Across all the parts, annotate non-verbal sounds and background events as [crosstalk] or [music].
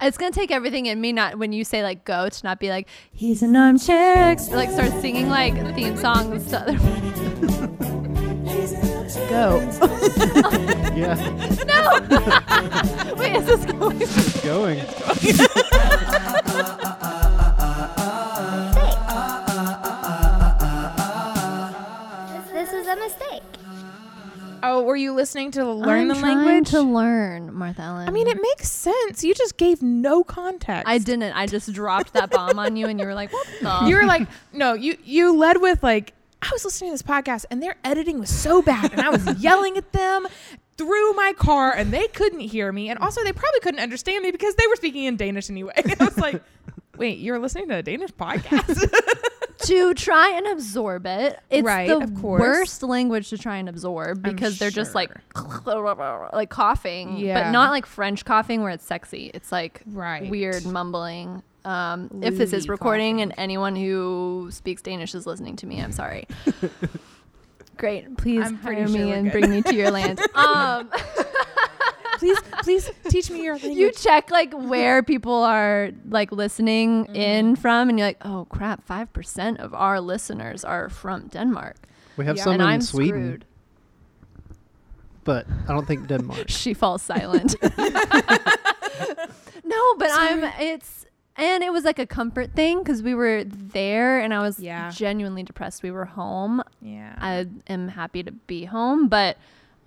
It's gonna take everything in me, not when you say like go to not be like he's an armchair, ex-" like start singing like theme songs to other. go. [laughs] Yeah, No. [laughs] Wait, is this going? it's going. This [laughs] Oh, were you listening to learn I'm the trying language? to learn, Martha Ellen. I mean, it makes sense. You just gave no context. I didn't. I just dropped that bomb on you, and you were like, "What the?" You were like, no, you you led with like, I was listening to this podcast and their editing was so bad, and I was [laughs] yelling at them through my car, and they couldn't hear me, and also they probably couldn't understand me because they were speaking in Danish anyway. [laughs] I was like, wait, you're listening to a Danish podcast? [laughs] to try and absorb it. It's Right, the of course. worst language to try and absorb I'm because they're just like [laughs] like coughing, Yeah. but not like French coughing where it's sexy. It's like Right. weird mumbling. Um, if this is recording and anyone who speaks Danish is listening to me, I'm sorry. [laughs] Great, please I'm hire sure me and good. bring me to your land. [laughs] Um, please, please teach me your [laughs] language. you check like where people are like listening Mm-hmm. in from, and you're like, oh crap, five percent of our listeners are from Denmark. We have Yeah. some and in I'm Sweden, screwed. but I don't think Denmark. [laughs] She falls silent. [laughs] no, but I'm. It's and it was like a comfort thing because we were there, and I was Yeah. genuinely depressed. We were home. yeah. I am happy to be home, but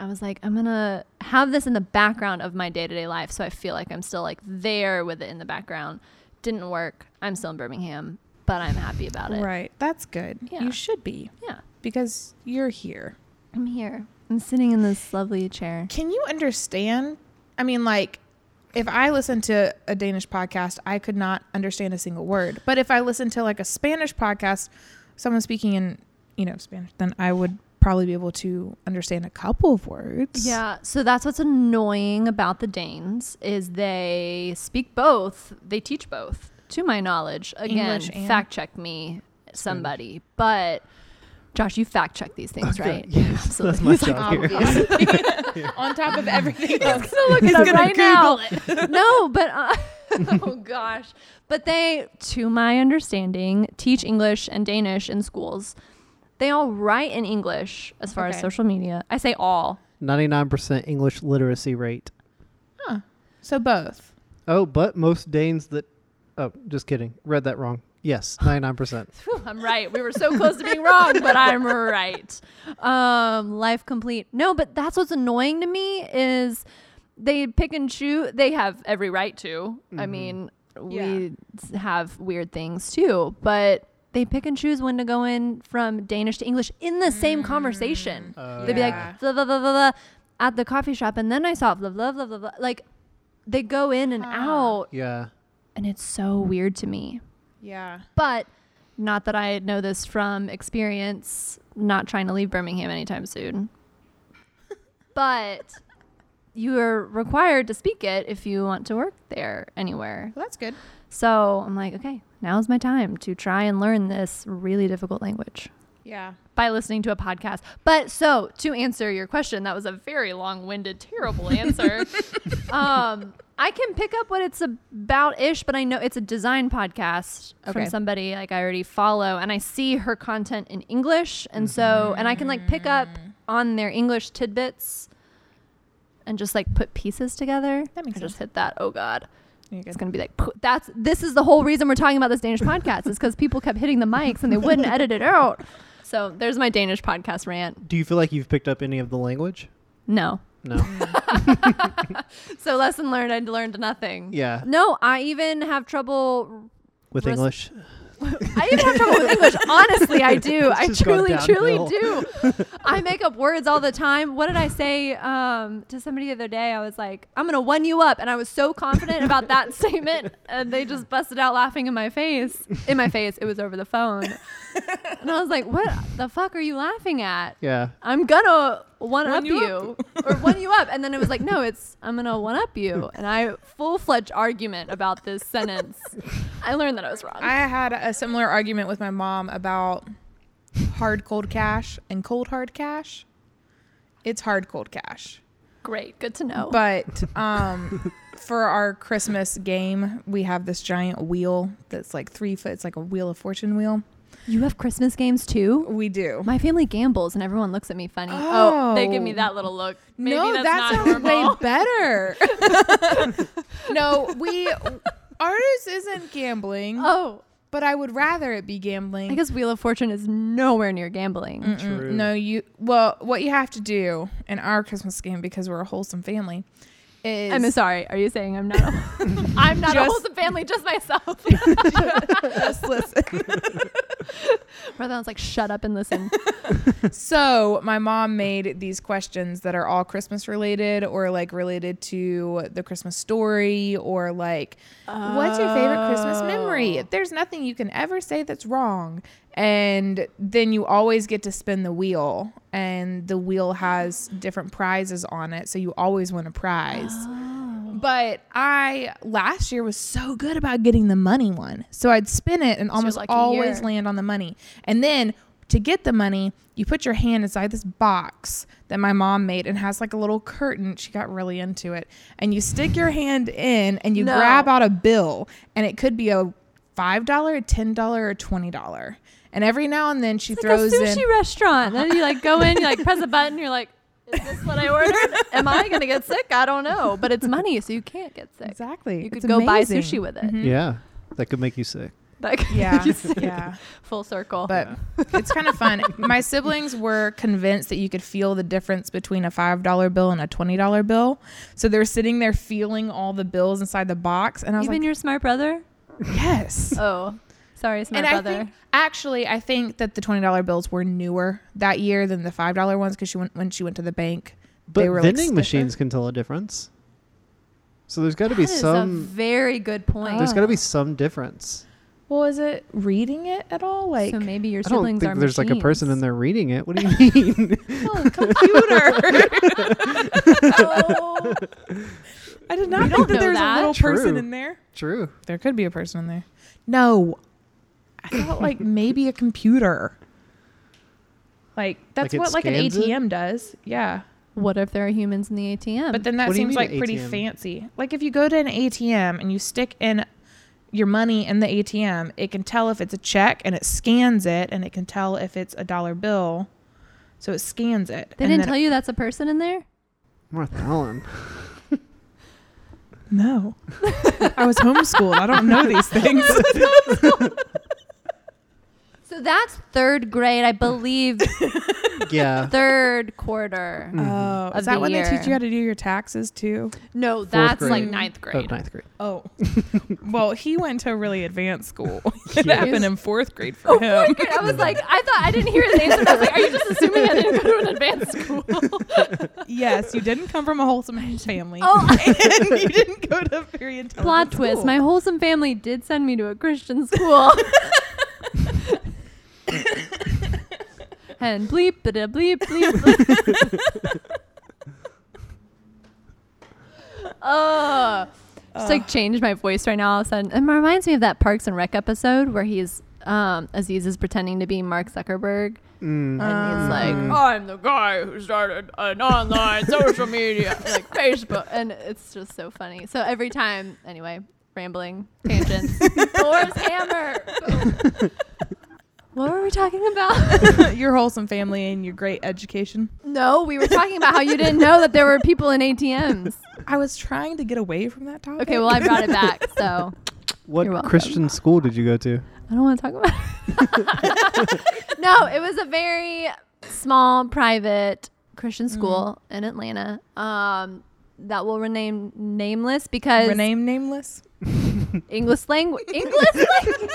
I was like, I'm gonna have this in the background of my day to day life, so I feel like I'm still like there with it in the background. Didn't work. I'm still in Birmingham, but I'm happy about it. right. That's good. Yeah. You should be Yeah, because you're here. I'm here. I'm sitting in this lovely chair. Can you understand? I mean, like, if I listen to a Danish podcast, I could not understand a single word. But if I listen to like a Spanish podcast, someone speaking in, you know, Spanish, then I would probably be able to understand a couple of words. Yeah, so that's what's annoying about the Danes is they speak both. They teach both, to my knowledge. Again, fact check me, somebody. But Josh, you fact check these things, [laughs] Okay, right? yeah, [laughs] Absolutely. that's my He's like, job here. [laughs] On top of everything else. gonna look He's it up gonna right now. Google no, but uh, oh gosh, but they, to my understanding, teach English and Danish in schools. They all write in English as far as social media. I say all. 99% English literacy rate. Huh. So both. Oh, but most Danes that. Oh, just kidding. Read that wrong. Yes, [laughs] 99%. Whew, I'm right. We were so close to being wrong, but I'm right. Um, life complete. No, but that's what's annoying to me is they pick and choose. They have every right to. I mean, we s- have weird things too, but they pick and choose when to go in from Danish to English in the same mm. conversation. Oh, They'd be like blah, blah, blah, blah, blah, at the coffee shop, and then I saw blah blah blah blah blah. Like they go in and ah. out, yeah. and it's so weird to me. Yeah. But not that I know this from experience, not trying to leave Birmingham anytime soon. [laughs] but you are required to speak it if you want to work there anywhere. Well, that's good. So I'm like, okay, now's my time to try and learn this really difficult language Yeah. by listening to a podcast. But so to answer your question, that was a very long-winded, terrible answer. [laughs] um, I can pick up what it's about ish, but I know it's a design podcast from somebody like I already follow, and I see her content in English, and so and I can like pick up on their English tidbits and just like put pieces together. That makes I just hit that. Oh God. You're It's gonna be like that's this is the whole reason we're talking about this Danish podcast is because people kept hitting the mics and they wouldn't [laughs] edit it out. So there's my Danish podcast rant. Do you feel like you've picked up any of the language? No. No. [laughs] [laughs] So lesson learned. I learned nothing. yeah. No, I even have trouble. With Res- English? I even have trouble with English. Honestly, I [laughs] do. I truly, truly do. I make up words all the time. What did I say um, to somebody the other day? I was like, "I'm gonna one you up," and I was so confident about that [laughs] statement, and they just busted out laughing in my face. In my face, it was over the phone, [laughs] and I was like, "What the fuck are you laughing at?" Yeah. I'm gonna one, up you you, [laughs] or one you up, and then it was like, no, it's I'm gonna one up you, [laughs] and I full fledged argument about this sentence. I learned that I was wrong. I had a similar argument with my mom about hard cold cash and cold hard cash. It's hard cold cash. Great, good to know. But um for our Christmas game, we have this giant wheel that's like three foot. It's like a wheel of fortune wheel. You have Christmas games too? We do. My family gambles and everyone looks at me funny. Oh, they give me Oh. that little look. Maybe no, that's that not sounds way better. [laughs] no, we ours isn't gambling, Oh, but I would rather it be gambling. I guess Wheel of Fortune is nowhere near gambling. Mm-mm. True. No, you. Well, what you have to do in our Christmas game because we're a wholesome family is I'm sorry. Are you saying I'm not? A, [laughs] I'm not a wholesome family, just myself. [laughs] just [laughs] listen. Brother was like, "Shut up and listen." So my mom made these questions that are all Christmas related or like related to the Christmas story or like what's your favorite Christmas memory? Oh. There's nothing you can ever say that's wrong. And then you always get to spin the wheel and the wheel has different prizes on it. So you always win a prize. Oh. But I last year was so good about getting the money one. So I'd spin it and almost lucky always year. land on the money. And then to get the money, you put your hand inside this box that my mom made and has like a little curtain. She got really into it. And you stick your hand in and you No. grab out a bill and it could be a $5, a $10 or $20. And every now and then she It's throws like a sushi in restaurant. Then you like go in, you like press a [laughs] button, you're like, "Is this what I ordered? Am I gonna get sick? I don't know." But it's money, so you can't get sick. Exactly. You could It's go buy sushi with it. Mhm. Yeah, that could make you sick. Like, Yeah. you see, yeah. [laughs] full circle. but it's kind of fun. My [laughs] siblings were convinced that you could feel the difference between a five dollar bill and a twenty dollar bill. So they're sitting there feeling all the bills inside the box, and I was even like, your smart brother. "Yes." Oh, sorry, smart and I brother. think actually, I think that the twenty dollar bills were newer that year than the five dollar ones because she went when she went to the bank. But They were, like, vending stiffer. machines can tell a difference. So there's got to be That is a some. very good point. There's got to Oh. be some difference. Well, is it reading it at all? Like so maybe your I don't siblings think are there's like a person in there reading it. What do you [laughs] mean? oh, computer. Oh. [laughs] [laughs] I did not We think that know there was that. a little person in there. True. There could be a person in there. No. I thought like maybe a computer. Like that's Like it what like an scans it? ATM does. Yeah. what if there are humans in the ATM? But then that What do you seems mean like pretty ATM? fancy. Like if you go to an ATM and you stick in your money in the ATM, it can tell if it's a check and it scans it and it can tell if it's a dollar bill. So it scans it. they and didn't then tell you that's a person in there. Martha Allen. [laughs] No. I was homeschooled. I don't know these [laughs] things. So that's third grade, I believe. [laughs] Yeah. third quarter. Mm-hmm. Oh, is that the when they year. teach you how to do your taxes too? No, that's grade. like ninth Oh, grade. ninth grade. Oh, [laughs] well, he went to a really advanced school. [laughs] it Yes. happened in fourth grade for Oh, him. fourth grade. I was like, I thought I didn't hear his answer. I was like, are you just assuming I didn't go to an advanced school? yes, you didn't come from a wholesome family. Oh. and you didn't go to a very intelligent Plot twist: school. My wholesome family did send me to a Christian school. And bleep, da bleep, bleep. bleep. Oh, just like changed my voice right now all of a sudden. It reminds me of that Parks and Rec episode where he's um, Aziz is pretending to be Mark Zuckerberg, Mm. and he's like, Mm. "I'm the guy who started an online social media, like Facebook," and it's just so funny. So every time, anyway, rambling tangents. [laughs] Thor's hammer. Boom. what were we talking about? [laughs] your wholesome family and your great education. no, we were talking about how you didn't know that there were people in ATMs. I was trying to get away from that topic. Okay, well I brought it back, so [laughs] What You're. Christian school did you go to? I don't want to talk about it. [laughs] no, it was a very small private Christian school in Atlanta. Um, that will remain nameless because Rename nameless. English language. English language.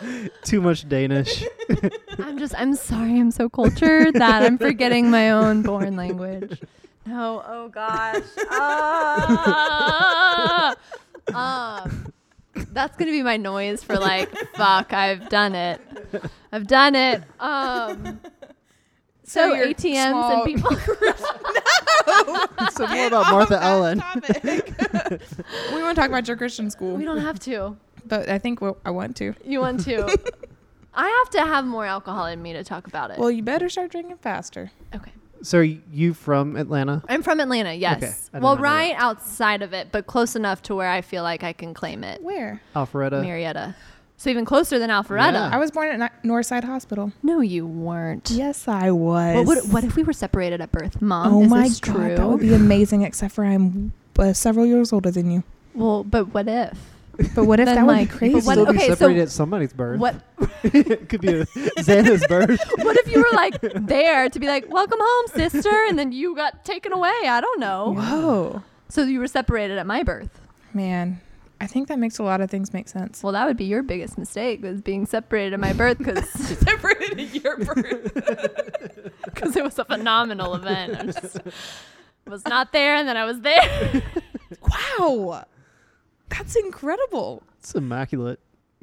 [laughs] Too much Danish. [laughs] I'm just. I'm sorry. I'm so cultured that I'm forgetting my own born language. No. Oh gosh. [laughs] Ah. um, that's gonna be my noise for like. Fuck. I've done it. I've done it. Um. So, your ATMs small- and people. no. so more about Martha Ellen. we want to talk about your Christian school, we don't have to. But I think we'll, I want to. You want to? [laughs] I have to have more alcohol in me to talk about it. Well, you better start drinking faster. okay. So are you from Atlanta? I'm from Atlanta, yes. I didn't well, know that. right outside of it, but close enough to where I feel like I can claim it. Where? Alpharetta. Marietta. So even closer than Alpharetta. Yeah. I was born at Ni- Northside Hospital. No, you weren't. Yes, I was. What, what, what if we were separated at birth, Mom? oh Is my this god, true? that would be amazing. Except for I'm uh, several years older than you. well, but what if? But what if Then, that would like, be but crazy? what- Still be okay, so separated at somebody's birth. What it [laughs] could be a Xana's birth. [laughs] What if you were like [laughs] there to be like, "Welcome home, sister," and then you got taken away? I don't know. Whoa, So you were separated at my birth. man. I think that makes a lot of things make sense. Well, that would be your biggest mistake was being separated at my birth because Separated at your birth. Because it was a phenomenal event. I just was not there, and then I was there. wow, that's incredible. It's immaculate. [laughs]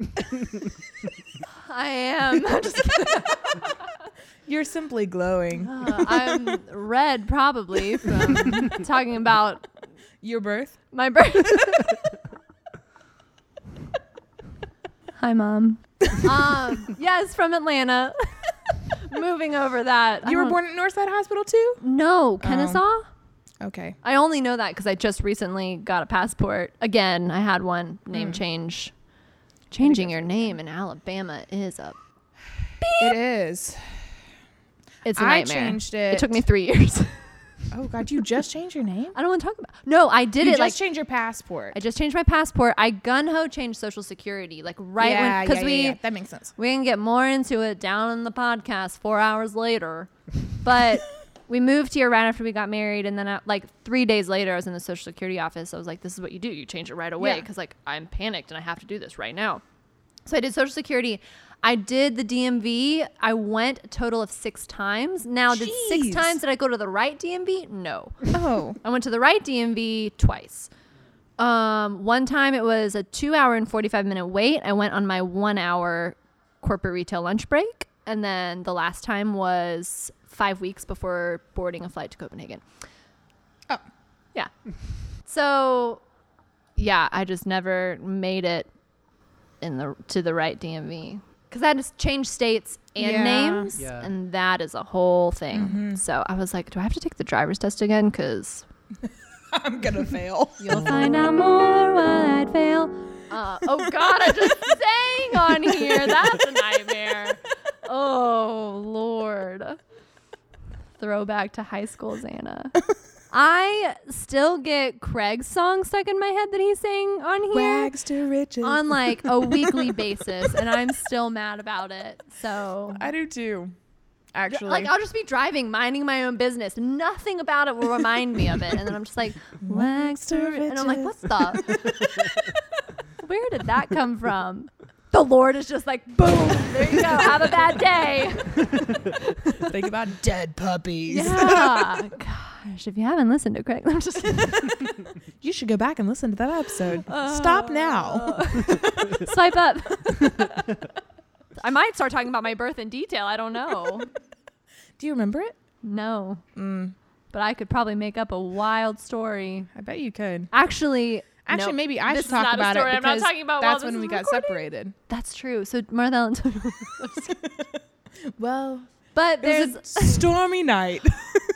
I am. [laughs] I'm just kidding. You're simply glowing. Uh, I'm red probably from [laughs] talking about Your birth. my birth. Hi, mom. Um, yes, from Atlanta. Moving over that. I You were don't- born at Northside Hospital too. No, Kennesaw. Okay. I only know that because I just recently got a passport. Again, I had one name Mm. change. Changing your name in Alabama is a It is. it's a I nightmare. changed It it. took me three years. [laughs] Oh God, you just changed your name. I don't want to talk about. No, I did you it just like change your passport. I just changed my passport. I gun ho changed social security like right yeah, when because yeah, we yeah. that makes sense. we can get more into it down in the podcast four hours later, but. [laughs] We moved here right after we got married, and then uh, like three days later, I was in the social security office. I was like, "This is what you do. You change it right away." Yeah. Because like I'm panicked and I have to do this right now. So I did social security. I did the DMV. I went a total of six times. Now, did six times did I go to the right DMV? No. Oh, [laughs] I went to the right DMV twice. Um, one time it was a two hour and 45 minute wait. I went on my one hour corporate retail lunch break. And then the last time was five weeks before boarding a flight to Copenhagen. Oh. Yeah. So, yeah, I just never made it in the to the right DMV because I had to change states and Yeah. names, Yeah. and that is a whole thing. So I was like, do I have to take the driver's test again? Because [laughs] I'm gonna fail. [laughs] You'll find out more while I'd fail. Uh, oh God, I just sang on here. That's a nightmare. [laughs] Oh Lord. Throwback to high school Xana. I still get Craig's song stuck in my head that he sang on here Rags to riches. on like a weekly [laughs] basis, and I'm still mad about it. So I do too. Actually, like I'll just be driving, minding my own business. Nothing about it will remind me of it, and then I'm just like, [laughs] "Wax to ri-" and I'm like, "What's the? [laughs] Where did that come from?" The Lord is just like, "Boom! There you go. Have a bad day." [laughs] think about dead puppies. Yeah. Gosh, if you haven't listened to Craig, I'm just [laughs] You should go back and listen to that episode. Stop now. [laughs] swipe up. I might start talking about my birth in detail. I don't know. Do you remember it? No, Mm, but I could probably make up a wild story. I bet you could. Actually, Actually, nope. maybe I This should talk about story it I'm not talking about while that's when we got recording. separated. That's true. So Martha Ellen. [laughs] Well, but there's a stormy [laughs] night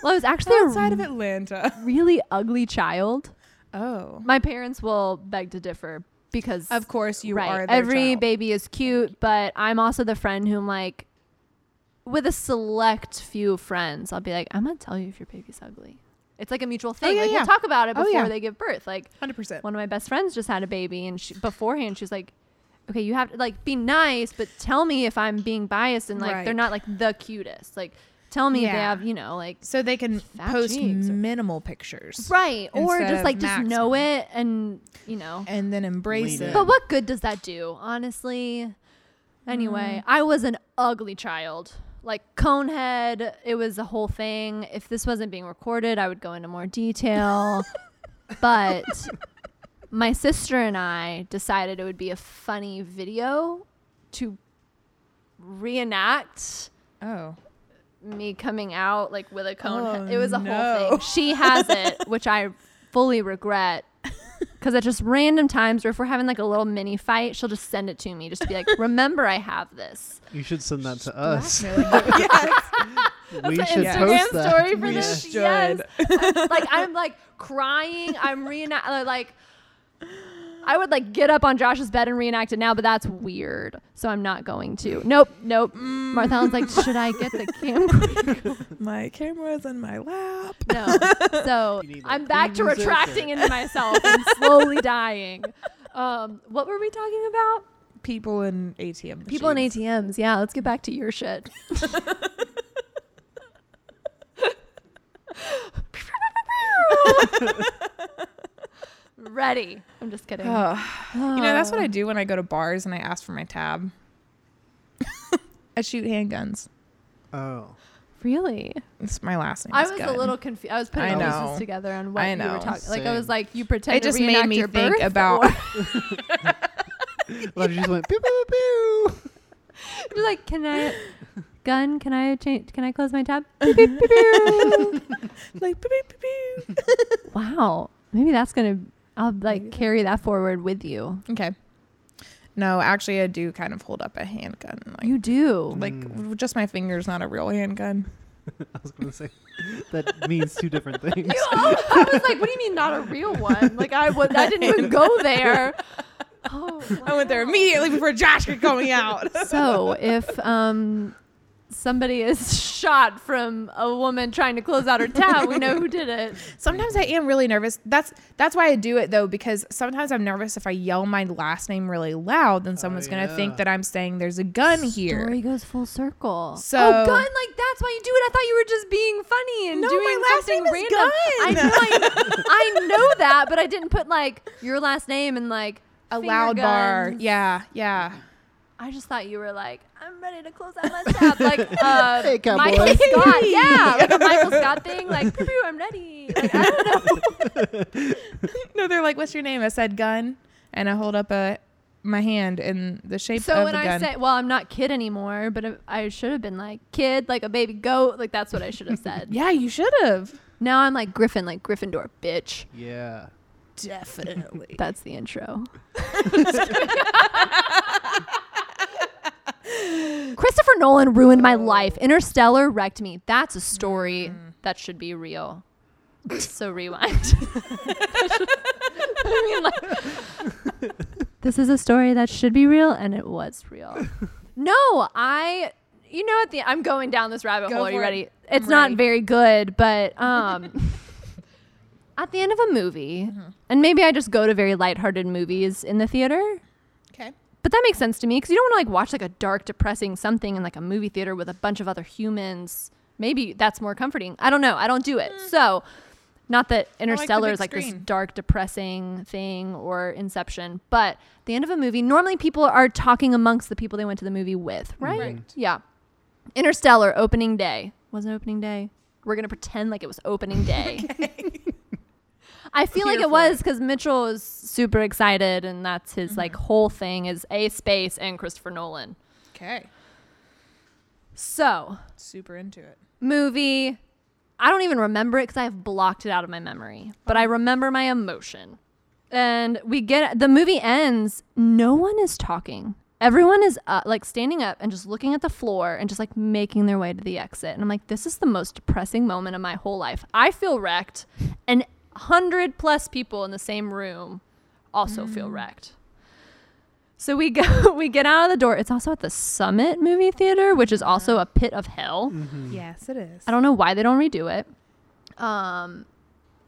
well, I was actually outside a of Atlanta. really ugly child. Oh, My parents will beg to differ because of course you right, are. Their every child. baby is cute, but I'm also the friend whom like with a select few friends, I'll be like, I'm gonna tell you if your baby's ugly. It's like a mutual oh, thing. Oh, yeah, like yeah. we'll talk about it Oh, before yeah. they give birth. Like Hundred percent. one of my best friends just had a baby and she, beforehand she's like okay you have to like be nice but tell me if i'm being biased and like they're not like the cutest like tell me if they have you know like So they can post cheeks or- minimal pictures, right or just of like just know it and you know and then embrace Lean it. but what good does that do honestly anyway mm. i was an ugly child like conehead it was a whole thing. If this wasn't being recorded i would go into more detail. [laughs] But my sister and i decided it would be a funny video to reenact Oh, me coming out like with a cone Oh, head. it was a no. whole thing. She has it which i fully regret because at just random times or if we're having like a little mini fight she'll just send it to me just to be like remember i have this You should send that to us. Blackmailing [laughs] yes. we the should Instagram post that. story for We this. should. Yes. like I'm like crying. I'm reenact like I would like get up on Josh's bed and reenact it now, but that's weird. So I'm not going to. Nope, nope. Martha Ellen's like, should I get the camera? [laughs] My camera's in my lap. No. So You need, like, I'm back to retracting into myself and slowly dying. Um, what were we talking about? People in ATM. People in. ATMs. Yeah, let's get back to your shit. [laughs] [laughs] Ready. I'm just kidding. Ugh. [sighs] you know, that's what I [sighs] do when I go to bars and I ask for my tab. [laughs] I shoot handguns. Oh. Really? It's my last name. I was Gunn. a little confused. I was putting I pieces know. together on what I you were talking. Like I was like, you pretend It just reenact made me your think birth, about. or- [laughs] Well, she just went pew pew pew. [laughs] You're like, can I, gun? Can I change? Can I close my tab? Beep, beep, beep, beep. like, beep, beep, beep, beep. wow. Maybe that's gonna. I'll like carry that forward with you. okay. No, actually, I do kind of hold up a handgun. Like, You do. like Mm. just my fingers, not a real handgun. [laughs] I was gonna say that means two different [laughs] things. I was like, what do you mean not a real one? [laughs] Like I would. I didn't even go there. Oh. I went there wow. immediately before Josh could call me out. So if um somebody is [laughs] shot from a woman trying to close out her tab, we know who did it. [laughs] Sometimes I am really nervous. That's that's why I do it though, because sometimes I'm nervous if I yell my last name really loud, then oh, someone's gonna think that I'm saying there's a gun here. Story goes full circle. So- oh, gun! Like that's why you do it. I thought you were just being funny and No, doing my last something name is random. I know, I, I know that, but I didn't put like your last name and like A finger loud bar. Yeah, yeah. I just thought you were like, I'm ready to close out my [laughs] tab, like uh, Hey, cowboy. Michael Scott. Yeah, like a Michael [laughs] Scott thing. Like, pew, pew, I'm ready. Like, I don't know. [laughs] No, they're like, "What's your name?" I said gun, and I hold up a my hand in the shape of the body. So of when the I gun. say, well, I'm not kid anymore, but if- I should have been like kid, like a baby goat. Like that's what I should have said. yeah, you should have. Now I'm like Griffin, like Gryffindor, bitch. Yeah. Definitely. That's the intro. Christopher Nolan ruined my life. Interstellar wrecked me. That's a story that should be real. [laughs] So rewind. I mean, like, this is a story that should be real, and it was real. [laughs] No, I. You know, at the I'm going down this rabbit Go hole. Are you for it. ready? It's I'm not ready. very good, but [laughs] um, at the end of a movie, and maybe I just go to very lighthearted movies in the theater. But that makes sense to me because you don't want to like watch like a dark, depressing something in like a movie theater with a bunch of other humans. Maybe that's more comforting. I don't know. I don't do it. So, not that Interstellar big is like this dark, depressing thing or Inception, but the end of a movie, normally people are talking amongst the people they went to the movie with, right? Right. Yeah. Interstellar opening day wasn't opening day. We're gonna pretend like it was opening day. [laughs] I feel like it was because Mitchell is super excited, and that's his like Mm-hmm. whole thing is a space and Christopher Nolan. Okay. So Super into it. movie, I don't even remember it because I have blocked it out of my memory, but I remember my emotion. And we get the movie ends. No one is talking. Everyone is uh, like standing up and just looking at the floor and just like making their way to the exit. And I'm like, this is the most depressing moment of my whole life. I feel wrecked, and hundred plus people in the same room also feel wrecked. So we go, [laughs] we get out of the door. It's also at the Summit movie theater, which is also a pit of hell. Yes, it is. I don't know why they don't redo it. Um,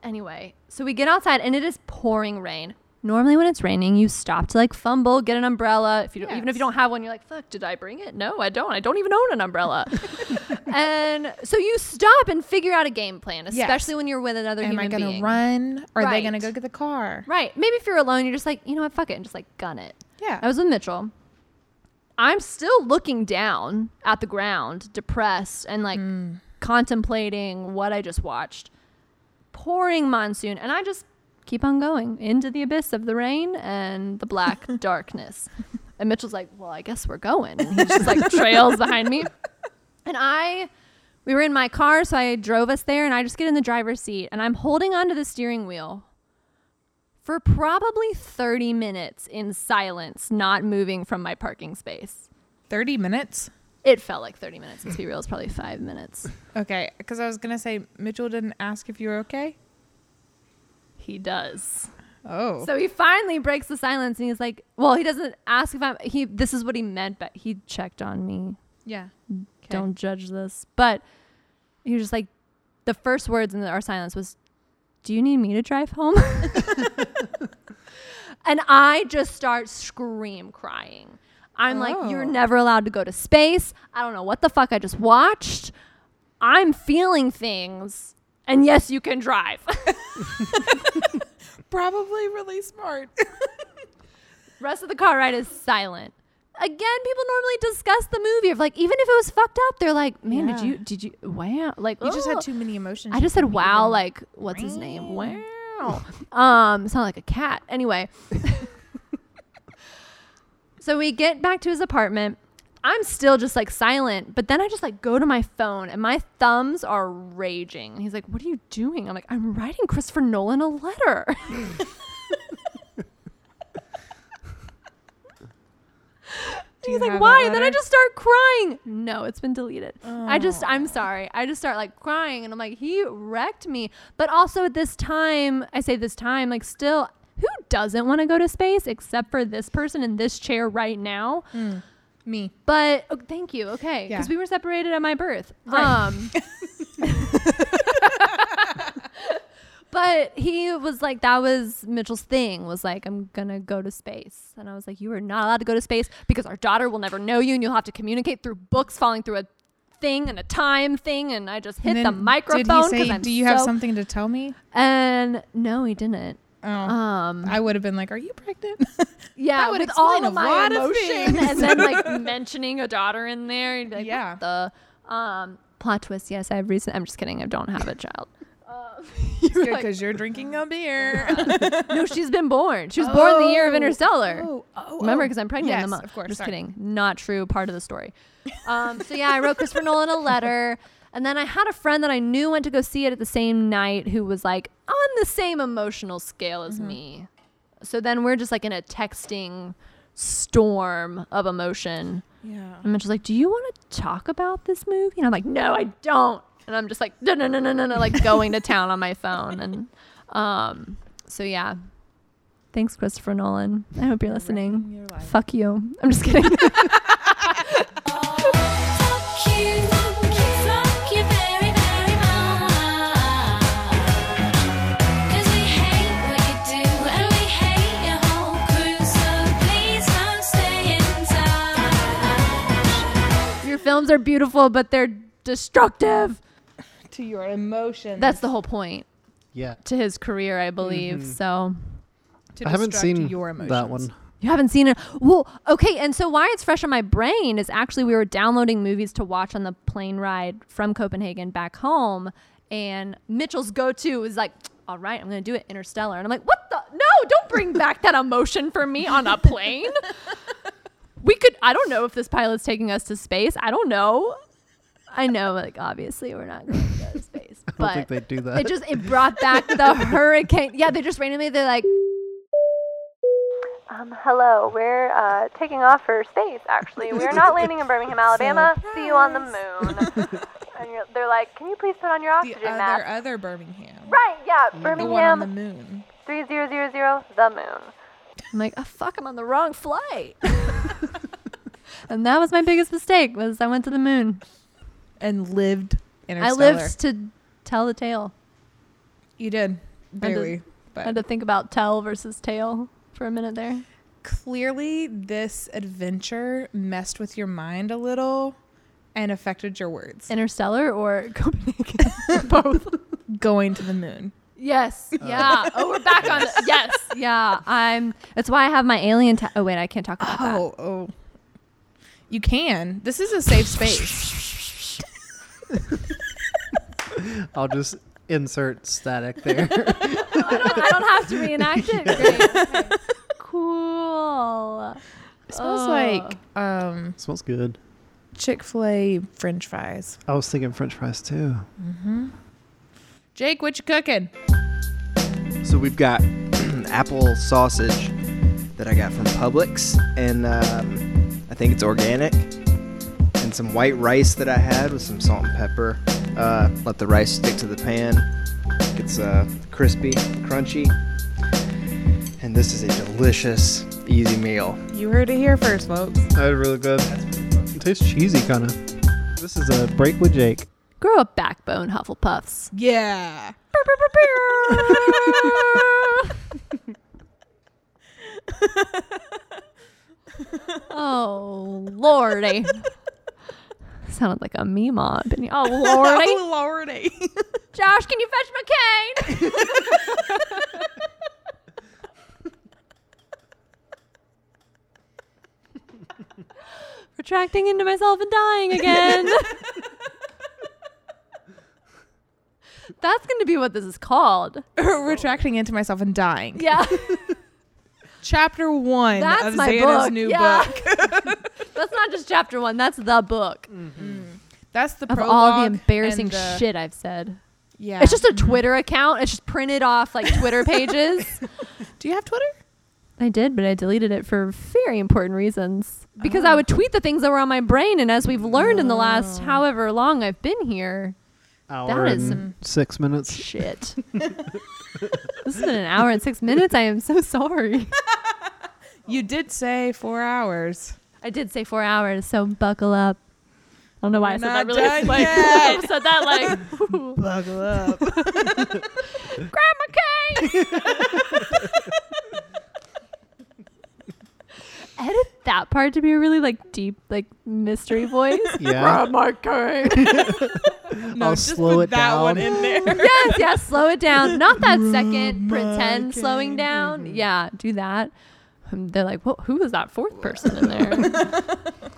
anyway, so we get outside and it is pouring rain. Normally, when it's raining, you stop to like fumble, get an umbrella. If you don't, even if you don't have one, you're like, "Fuck, did I bring it? No, I don't. I don't even own an umbrella." [laughs] and so you stop and figure out a game plan, Yes. especially when you're with another Am human I gonna being. run? Or are they gonna Right. go get the car? Right? Maybe if you're alone, you're just like, you know what? Fuck it, and just like gun it. Yeah. I was with Mitchell. I'm still looking down at the ground, depressed and like Mm. contemplating what I just watched. Pouring monsoon, and I just keep on going into the abyss of the rain and the black [laughs] darkness. And Mitchell's like, "Well, I guess we're going." And he just like trails behind me. And I we were in my car, so I drove us there and I just get in the driver's seat and I'm holding onto the steering wheel for probably 30 minutes in silence, not moving from my parking space. 30 minutes? It felt like 30 minutes. Let's be real. It's probably five minutes. Okay, because I was gonna say Mitchell didn't ask if you were okay. He does. Oh, So he finally breaks the silence and he's like, well, he doesn't ask if I'm, he, this is what he meant, but he checked on me. yeah. Mm, don't judge this. But he was just like, the first words in our silence was, do you need me to drive home? [laughs] and I just start scream crying. I'm like, you're Oh. never allowed to go to space. I don't know what the fuck I just watched. I'm feeling things. And yes, you can drive. [laughs] Probably really smart. Rest of the car ride is silent. Again, people normally discuss the movie of like, even if it was fucked up, they're like, man, did Yeah. you, did you, wow, like, You just oh. had too many emotions. I just said wow, like what's his name? Wow. um, sound like a cat. Anyway. [laughs] so we get back to his apartment. I'm still just like silent, but then I just like go to my phone and my thumbs are raging. He's like, "What are you doing?" I'm like, "I'm writing Christopher Nolan a letter." [laughs] He's like, why? And then I just start crying. No, it's been deleted. I just, Oh. I'm sorry. I just start like crying, and I'm like, he wrecked me. But also at this time, I say this time, like, still, who doesn't want to go to space except for this person in this chair right now? Me. But oh, thank you. Okay, Yeah. because we were separated at my birth. Right. Um, [laughs] but he was like, that was Mitchell's thing. Was like, I'm gonna go to space, and I was like, you are not allowed to go to space because our daughter will never know you, and you'll have to communicate through books falling through a thing and a time thing. And I just hit the microphone Did he say, I'm Do you have so- something to tell me? And no, he didn't. Oh, Um, I would have been like, "Are you pregnant?" [laughs] Yeah, That would with all a of my lot of emotion, and then like [laughs] mentioning a daughter in there, you'd be like, Yeah. the um, plot twist. Yes, I have recent. I'm just kidding. I don't have a child. [laughs] Um, Good you're like, because you're drinking a beer. no, she's been born. She was born the year of Oh, Interstellar. Oh, oh, Remember, oh. because I'm pregnant in Yes, the month. Of course. Just sorry. kidding. Not true. Part of the story. Um, so yeah, I wrote Christopher Nolan a letter, and then I had a friend that I knew went to go see it at the same night who was like on the same emotional scale as Mm-hmm. me. So then we're just like in a texting storm of emotion. Yeah. And Mitchell's like, "Do you want to talk about this movie?" And I'm like, "No, I don't." And I'm just like, "No, no, no, no, no, no," like going to town on my phone. And um, so yeah, thanks, Christopher Nolan. I hope you're listening. Your. Fuck you. I'm just kidding. [laughs] films are beautiful, but they're destructive. To your emotions. That's the whole point Yeah. to his career, I believe. Mhm. So to I haven't seen your emotions. that one. You haven't seen it? Well, okay. And so why it's fresh on my brain is actually we were downloading movies to watch on the plane ride from Copenhagen back home, and Mitchell's go-to was like, "All right, I'm gonna do it, Interstellar," and I'm like, "What the? No! Don't bring back that emotion for me on a plane." [laughs] we could. I don't know if this pilot's taking us to space. I don't know. I know, like obviously we're not going to go to space, [laughs] I don't but think they do that. it just it brought back the [laughs] hurricane. Yeah, they just randomly they're like, um, hello, we're uh, taking off for space. Actually, we're not landing in Birmingham, [laughs] Alabama. See you on the moon. and you're, they're like, can you please put on your The oxygen other mask? other Birmingham. Right, yeah, Birmingham. The one on the moon. three zero zero zero, the moon. I'm like, oh fuck, I'm on the wrong flight. And that was my biggest mistake was I went to the moon. And lived I lived to tell the tale. You did. Barely. I But had to think about tell versus tale for a minute there. clearly this adventure messed with your mind a little and affected your words. Interstellar or [laughs] Copenhagen? [laughs] Both. Going to the moon. Yes. Uh. Yeah. Oh, we're back on. The, [laughs] yes. Yeah. I'm. That's why I have my alien. Ta- oh wait, I can't talk about that. Oh, oh. You can. This is a safe space. [laughs] I'll just insert static there. I, [laughs] don't, I don't have to reenact it. Great. Okay. Cool. It smells Oh. like um, smells good. Chick fil A french fries. I was thinking French fries too. Mm-hmm. Jake, what you cooking? So we've got [clears throat] apple sausage that I got from Publix, and um, I think it's organic. And and some white rice that I had with some salt and pepper. Uh, let the rice stick to the pan. It's uh, crispy, crunchy. And this is a delicious, easy meal. You heard it here first, folks. That was really good. It tastes cheesy, kind of. This is a break with Jake. Grow a backbone, Hufflepuffs. Yeah. [laughs] [laughs] oh, lordy. [laughs] Sounded like a meme on. Benny. Oh, [laughs] oh, lordy. Oh, lordy. [laughs] Josh, can you fetch my cane? Retracting into myself and dying again. That's going to be what this is called. Retracting into myself and dying. Yeah. Chapter one That's of my Xana's book. new Yeah. book. [laughs] [laughs] That's not just chapter one, that's the book mm-hmm. That's the of all the embarrassing the- shit I've said. Yeah. It's just a mm-hmm. Twitter account. It's just printed off like Twitter [laughs] pages. Do you have Twitter? I did, but I deleted it for very important reasons. Because I oh. would tweet the things that were on my brain, and as we've learned in the last oh. however long I've been here, Hour That is and six minutes. shit. This has been an hour and six minutes. I am so sorry. [laughs] You did say four hours. I did say four hours, so buckle up. I don't know why I We're said that really like yet. [laughs] I said that like Buckle up. [laughs] Grandma my cane. Edit that part to be a really like deep like mystery [laughs] voice. Yeah. my cane. [laughs] No, [laughs] I'll just slow put it that one down. in there. yes, yes, slow it down. Not that second pretend slowing down. Yeah, do that. Um, they're like, well, who was that fourth person in there?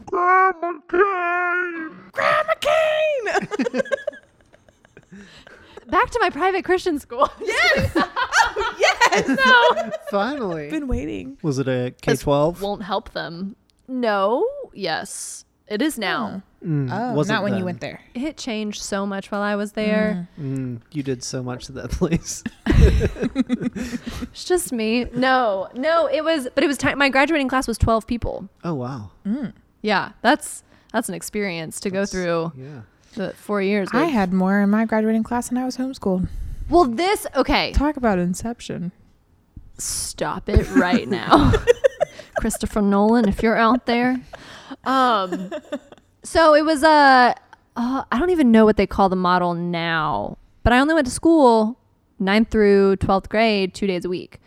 Grandma Grab a cane. Back to my private Christian school. Yes! Yes. [laughs] no, Finally. Been waiting. Was it a K twelve? won't help them. No, yes, it is now. Mm, Oh, wasn't not when you went there. It changed so much while I was there. Mm, you did so much to that [laughs] place. [laughs] It's just me. No, no, it was, but it was time. My graduating class was twelve people. Oh wow. Yeah, that's that's an experience to go through Yeah. the four years. I had more in my graduating class and I was homeschooled. Well, this okay. Talk about Inception. Stop it right now, [laughs] Christopher Nolan, if you're out there. Um, so it was a. Uh, I don't even know what they call the model now, but I only went to school ninth through twelfth grade two days a week.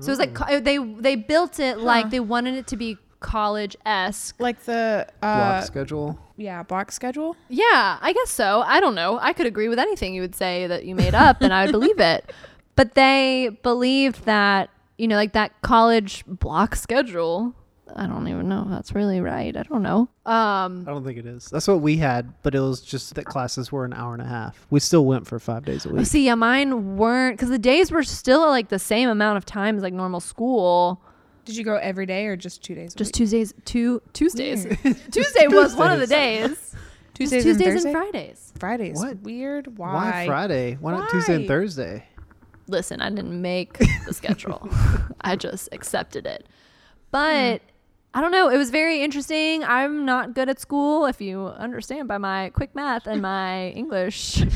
So it was like they they built it like they wanted it to be college esque. Like the Block uh, schedule. yeah block schedule. Yeah, I guess so. I don't know. I could agree with anything you would say that you made up, and I would believe it. [laughs] But they believed that you know, like that college block schedule. I don't even know if that's really right. I don't know. Um, I don't think it is. That's what we had, but it was just that classes were an hour and a half. We still went for five days a week. see, yeah, mine weren't because the days were still like the same amount of time as like normal school. Did you go every day or just two days? A Just week? Tuesdays, two Tuesdays. [laughs] Tuesday was one of the days. Tuesdays, Tuesdays, and, and, Thursday? Fridays. Fridays. What? Weird. Why? Why Friday? Why not Tuesday and Why? Thursday? listen, I didn't make [laughs] the schedule. I just accepted it. But I don't know. It was very interesting. I'm not good at school, if you understand by my quick math and my English. [laughs]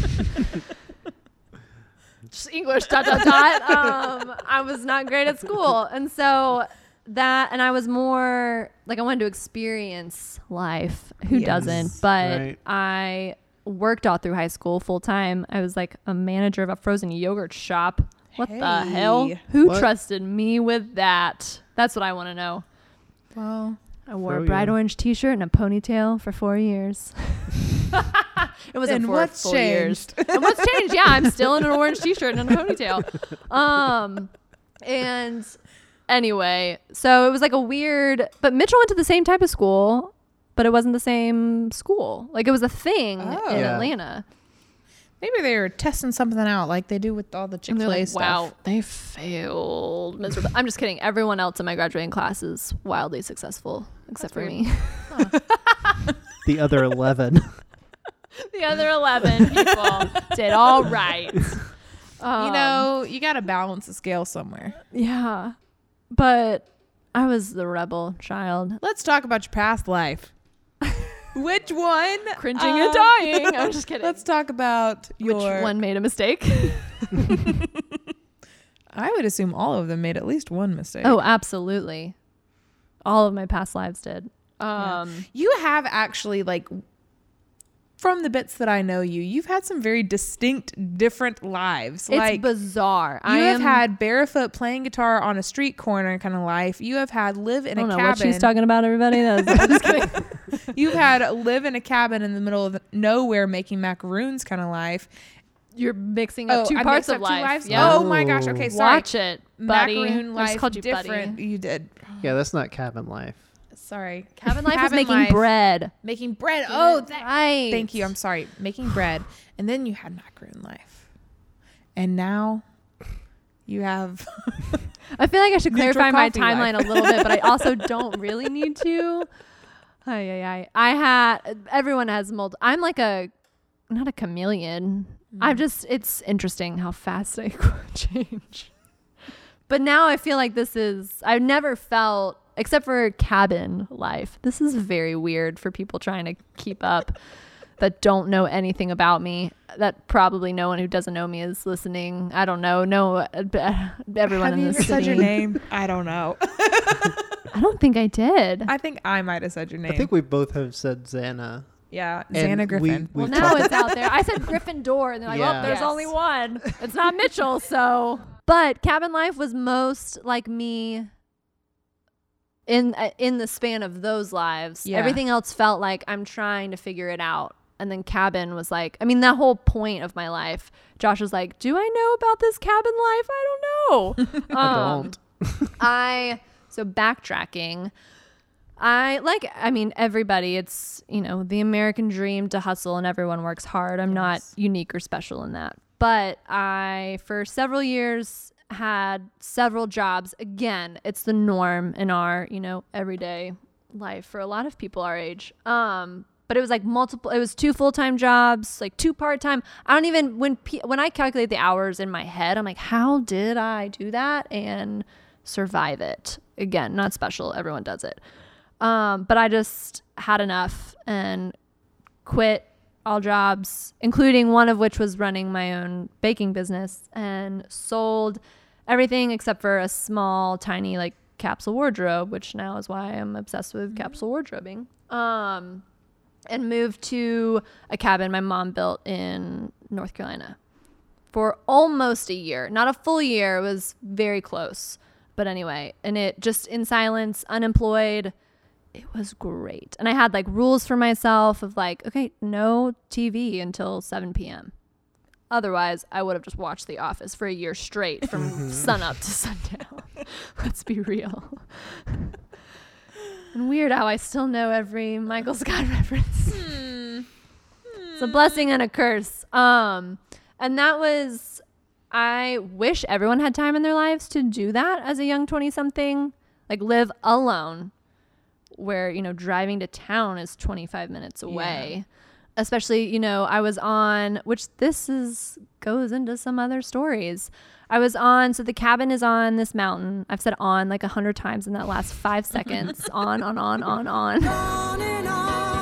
just English, dot, dot, dot. [laughs] Um, I was not great at school. And so that, and I was more like I wanted to experience life. Who Yes. doesn't? But Right. I worked all through high school full time. I was like a manager of a frozen yogurt shop. What the hell? Who What? trusted me with that? That's what I want to know. Well, I wore a bright you. orange T-shirt and a ponytail for four years. [laughs] it wasn't And four what's full years. [laughs] and what's changed? Yeah, I'm still in an orange T-shirt and a ponytail. Um, and anyway, so it was like a weird. But Mitchell went to the same type of school, but it wasn't the same school. Like it was a thing Oh. in Yeah. Atlanta. Maybe they were testing something out, like they do with all the Chick Fil they're A like, stuff. wow, they failed miserably. I'm just kidding. Everyone else in my graduating class is wildly successful, except for weird. me. The other eleven. [laughs] the other 11 people did all right. Um, you know, you got to balance the scale somewhere. yeah. But I was the rebel child. Let's talk about your past life. Which one? Cringing Um, and dying. I'm just [laughs] kidding. Let's talk about Which one made a mistake? [laughs] I would assume all of them made at least one mistake. oh, absolutely. All of my past lives did. Yeah. Um, you have actually like. From the bits that I know you, you've had some very distinct, different lives. it's like bizarre. You I have am, had barefoot playing guitar on a street corner kind of life. You have had live in I a don't know what she's talking about. Everybody, That's, just [laughs] kidding. You've had live in a cabin in the middle of nowhere making macaroons kind of life. You're mixing up Oh, two I parts of up two life. lives? Yeah. Oh my gosh. Okay, sorry. Watch it, buddy. Macaroon I just called you different. buddy. You did. Yeah, that's not cabin life. Sorry. Cabin life Cabin making life. bread. Making bread. Oh, that. right. Thank you. I'm sorry. Making bread, and then you had macaroon life, and now you have. [laughs] I feel like I should clarify my timeline life. a little bit, but I also [laughs] don't really need to. Ay, ay, ay. I had everyone has multi. I'm like a not a chameleon. Mm. I'm just it's interesting how fast I [laughs] change. But now I feel like this is I've never felt except for cabin life. This is very weird for people trying to keep up [laughs] that don't know anything about me. That probably no one who doesn't know me is listening. I don't know. No, uh, [laughs] everyone have in you this ever said your name? I don't know. [laughs] I don't think I did. I think I might have said your name. I think we both have said Xana. yeah, And Xana Griffin. we- well, now talked- it's out there. I said Gryffindor, and they're like, Yeah. "Well, there's Yes. only one. It's not Mitchell." So, but Cabin Life was most like me in uh, in the span of those lives. Yeah. Everything else felt like I'm trying to figure it out. And then cabin was like, I mean, that whole point of my life. Josh was like, "Do I know about this cabin life? I don't know." [laughs] I Um, don't. [laughs] I so backtracking. I like I mean everybody it's you know the American dream to hustle and everyone works hard. I'm not unique or special in that. But I for several years had several jobs. Again, it's the norm in our, you know, everyday life for a lot of people our age. Um but it was like multiple it was two full-time jobs, like two part-time. I don't even when when I calculate the hours in my head, I'm like how did I do that and survive it? Again, not special. Everyone does it. Um, but I just had enough and quit all jobs, including one of which was running my own baking business and sold everything except for a small, tiny, like capsule wardrobe, which now is why I'm obsessed with capsule wardrobing. Um, and moved to a cabin my mom built in North Carolina for almost a year. Not a full year, it was very close. But anyway, and it just in silence, unemployed. It was great. And I had like rules for myself of like, okay, no TV until 7 p.m. Otherwise, I would have just watched The Office for a year straight from sunup to [laughs] sundown. [laughs] Let's be real. and weird how I still know every Michael Scott [laughs] reference. It's a blessing and a curse. Um, and that was, I wish everyone had time in their lives to do that as a young 20 something, like live alone, where, you know, driving to town is 25 minutes away. Especially, you know, I was on, which this is, goes into some other stories. I was on, so the cabin is on this mountain. I've said on like a hundred times in that last five [laughs] seconds. on, on, on, on, on. [laughs]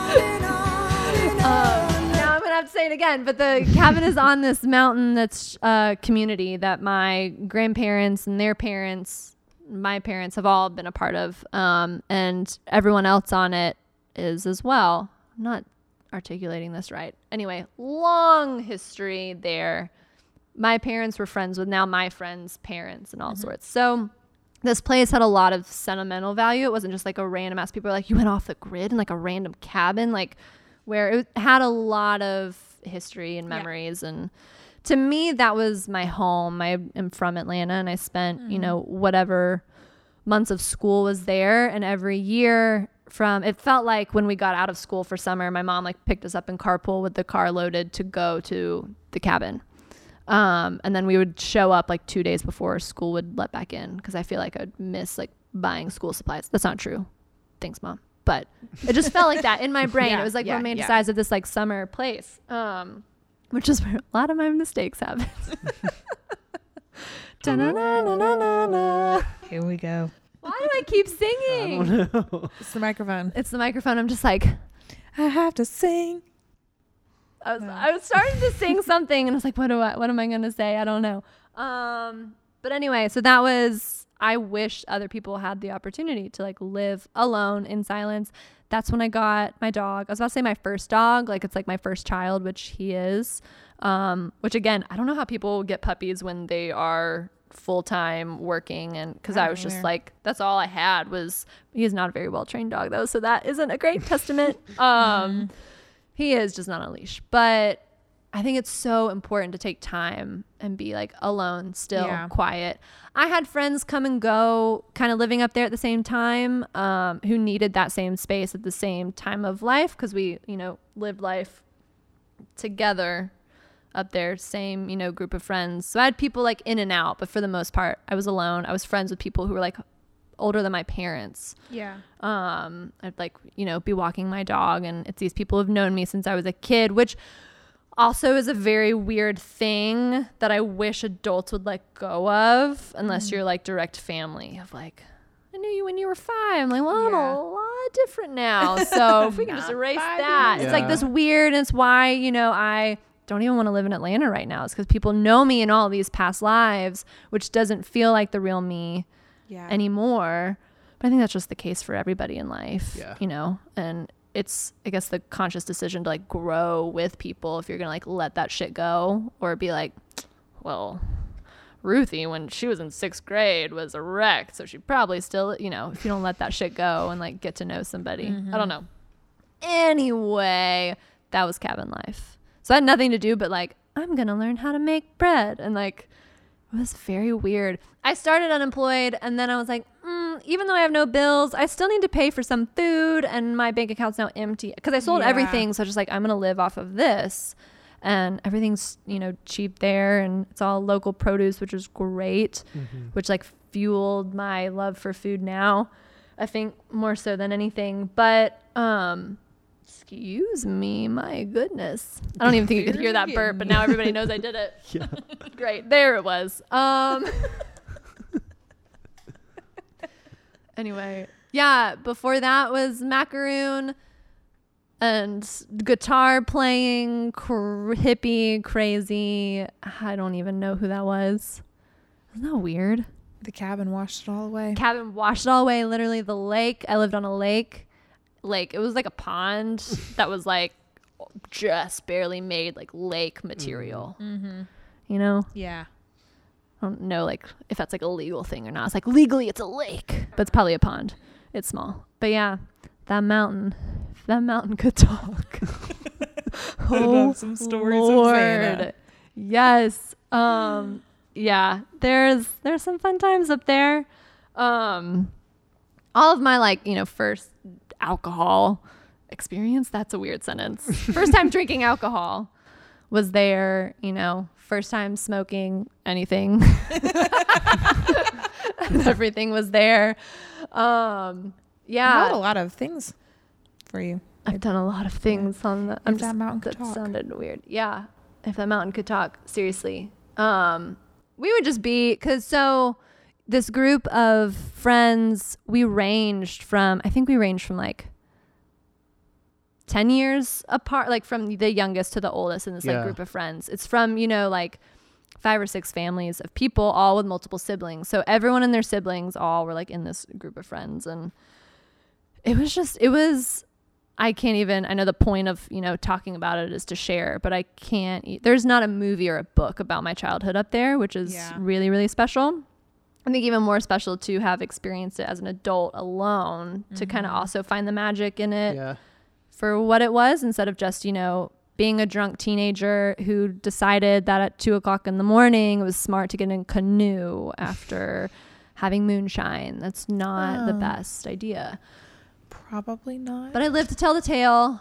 Um, now I'm gonna have to say it again, but the cabin is on this mountain that's a community that my grandparents and their parents, my parents have all been a part of, um, and everyone else on it is as well. I'm not articulating this right. Anyway, long history there. My parents were friends with now my friends' parents and all sorts. So this place had a lot of sentimental value. It wasn't just like a random ass. People were like, you went off the grid in like a random cabin, like where it had a lot of history and Yeah. memories. And to me, that was my home. I am from Atlanta and I spent, you know, whatever months of school was there. And every year from, it felt like when we got out of school for summer, my mom like picked us up in carpool with the car loaded to go to the cabin. Um, and then we would show up like two days before school would let back in because I feel like I'd miss like buying school supplies. That's not true. Thanks, mom. But it just felt like that in my [laughs] brain. Yeah, it was like yeah, romanticized yeah. of this like summer place, um, which is where a lot of my mistakes happen. [laughs] Here we go. Why do I keep I singing? don't know. [laughs] It's the microphone. It's the microphone. I'm just like, I have to sing. I was, I was starting to sing something and I was like, what do I, what am I going to say? I don't know. Um, but anyway, so that was, I wish other people had the opportunity to like live alone in silence. That's when I got my dog. I was about to say my first dog, like it's like my first child, which he is. Um, which again, I don't know how people get puppies when they are full time working and because I I was just either. like that's all I had was he's not a very well trained dog though, so that isn't a great testament. [laughs] Um he is just not on a leash. But I think it's so important to take time and be like alone, still Yeah. quiet. I had friends come and go, kind of living up there at the same time, um, who needed that same space at the same time of life because we, you know, lived life together up there, same, you know, group of friends. So I had people like in and out, but for the most part, I was alone. I was friends with people who were like older than my parents Yeah. um i'd like you know be walking my dog and it's these people who've known me since i was a kid which also is a very weird thing that i wish adults would let go of unless you're like direct family of like i knew you when you were five i'm like well i'm a lot different now [laughs] so if we can just erase that years it's like this weird and it's why you know i don't even want to live in atlanta right now it's because people know me in all these past lives which doesn't feel like the real me Yeah. anymore. But I think that's just the case for everybody in life, Yeah. you know? And it's, I guess, the conscious decision to like grow with people if you're to like let that shit go or be like, well, Ruthie, when she was in sixth grade, was a wreck. So she probably still, you know, if you don't let that shit go and like get to know somebody. I don't mm-hmm. know. Anyway, that was cabin life. So I had nothing to do but like, I'm to learn how to make bread. And like, it was very weird. I started unemployed and then I was like, mm, even though I have no bills, I still need to pay for some food and my bank account's now empty because I sold Yeah. everything. So just like, I'm going to live off of this. And everything's, you know, cheap there and it's all local produce, which is great, which like fueled my love for food now. I think more so than anything. But, um, excuse me, my goodness. I don't even think you could hear that burp, but now everybody knows I did it. [laughs] Yeah. [laughs] Great. There it was. Um [laughs] Anyway, yeah, before that was macaroon and guitar playing, cr- hippie, crazy. I don't even know who that was. Isn't that weird? the cabin washed it all away. Cabin washed it all away. Literally, the lake. I lived on a lake. Like, It was like a pond [laughs] that was like just barely made like lake material. Mm-hmm. You know, Yeah. I don't know like if that's like a legal thing or not. It's like legally it's a lake, but it's probably a pond. It's small, but yeah, that mountain. That mountain could talk. [laughs] [laughs] oh, some stories. Lord. Yes. Um. Yeah. There's there's some fun times up there. Um. All of my like you know first alcohol experience. That's a weird sentence. [laughs] First time drinking alcohol was there. You know, first time smoking anything. [laughs] Everything was there. Um. Yeah. a lot of things for you. I've done a lot of things on the. I'm If that just, mountain could that talk. sounded weird. Yeah, if that mountain could talk, seriously. Um, we would just be because so this group of friends we ranged from. I think we ranged from like. 10 years apart like from the youngest to the oldest in this like Yeah. group of friends it's from you know like five or six families of people all with multiple siblings so everyone and their siblings all were like in this group of friends and it was just it was I can't even I know the point of, you know, talking about it is to share, but I can't e- there's not a movie or a book about my childhood up there, which is Yeah. really really special. I think even more special to have experienced it as an adult alone to mm-hmm. kind of also find the magic in it Yeah. For what it was instead of just, you know, being a drunk teenager who decided that at two o'clock in the morning it was smart to get in a canoe after having moonshine. That's not the Oh. best idea. Probably not. But I lived to tell the tale.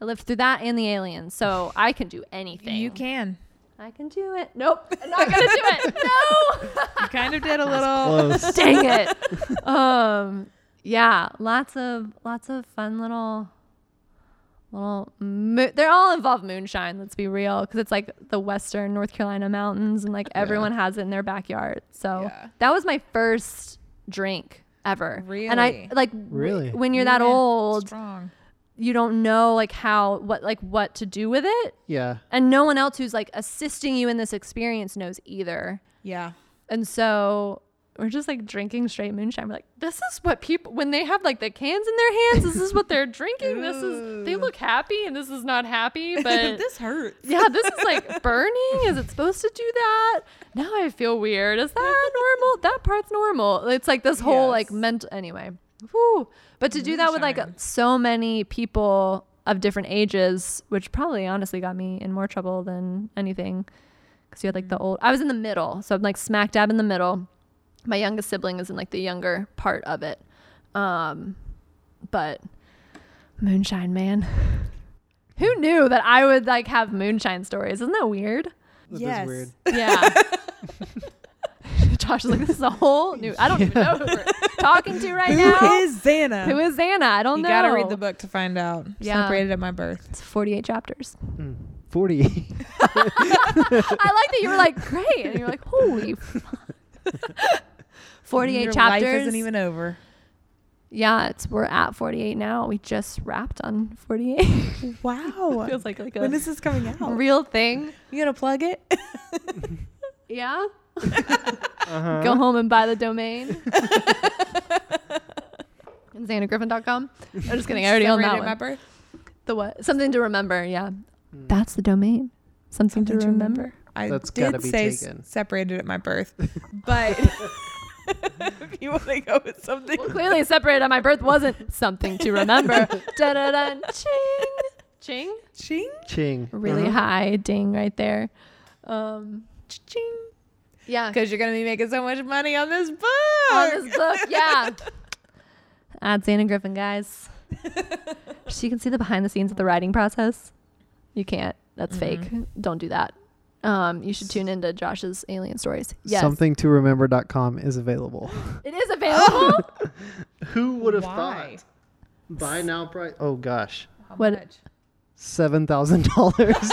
I lived through that and the aliens, so I can do anything. you can. I can do it. Nope, I'm not gonna do it. [laughs] No. You kind of did a little. Close. Dang it. [laughs] Um, yeah, lots of lots of fun little little. Mo- they're all involved moonshine. Let's be real, because it's like the western North Carolina mountains, and like everyone has it in their backyard. So Yeah. that was my first drink ever. really And I like Really? when you're that Yeah, old. Strong. you don't know like how what like what to do with it Yeah. and no one else who's like assisting you in this experience knows either Yeah. and so we're just like drinking straight moonshine we're like this is what people when they have like the cans in their hands this is what they're [laughs] drinking this is they look happy and this is not happy [laughs] but this hurts. yeah, this is like [laughs] burning. Is it supposed to do that? Now I feel weird. Is that normal? That part's normal. It's like this whole like Yes. mental. Anyway, Whew. but to do that with like so many people of different ages, which probably honestly got me in more trouble than anything, because you had like the mm. old. I was in the middle, so I'm like smack dab in the middle. My youngest sibling is in like the younger part of it, um, but moonshine man. Who knew that I would like have moonshine stories? Isn't that weird? That is Yes. weird. [laughs] Yeah. [laughs] Josh is like, this is a whole new. I don't even know who we're [laughs] talking to right Who now. Who is Xana? Who is Xana? I don't you know. You gotta read the book to find out. Yeah. Separated at my birth. It's 48 chapters. Mm. 40. I like that you were like, great. And you're like, holy. fuck. 48 Your chapters. Life isn't even over. yeah, it's we're at 48 now. We just wrapped on 48. [laughs] Wow. Feels like like a when is this coming out? real thing. You gonna plug it? [laughs] Yeah. [laughs] Uh-huh. Go home and buy the domain. and xanagriffin.com. I'm just kidding. I already own that at one. my. The what? Something to remember. Yeah. Mm. That's the domain. Something, to Something to remember. I That's gotta did be say s- separated at my birth, but [laughs] if you want to go with something, Well, clearly separated on my birth wasn't something to remember. da da da ching. Ching. ching, Ching. Really Uh-huh. high ding right there. Um ching, yeah. because you're gonna be making so much money on this book. On this book, yeah. [laughs] Add Xana Griffin, guys. [laughs] so you can see the behind the scenes of the writing process. You can't. That's fake. Don't do that. Um, you should tune into Josh's alien stories. Yes, Something to remember.com is available. [laughs] it is available. [laughs] Who would have Why? thought? Buy now price. Oh gosh. How What- much? Seven thousand dollars. [laughs]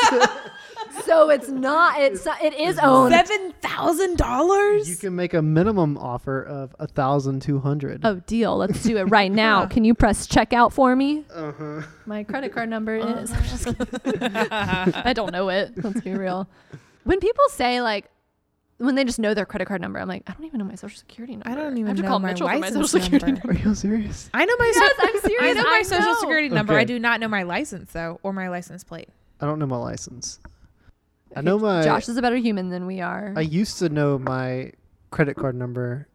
so it's not. It's it is owned. Seven thousand dollars. You can make a minimum offer of a thousand two hundred. Oh, deal. Let's do it right now. [laughs] Can you press checkout for me? Uh huh. My credit card number is. I'm just kidding. [laughs] I don't know it. Let's be real. When people say like, when they just know their credit card number, I'm like, I don't even know my social security number. I don't I even have to know call my Mitchell for my license social security number. number. Are you serious? I know my. Yes, so- I'm serious. [laughs] I know my I social know. security number. I do not know my license though, or my license plate. I don't know my license. I know my. Josh is a better human than we are. I used to know my credit card number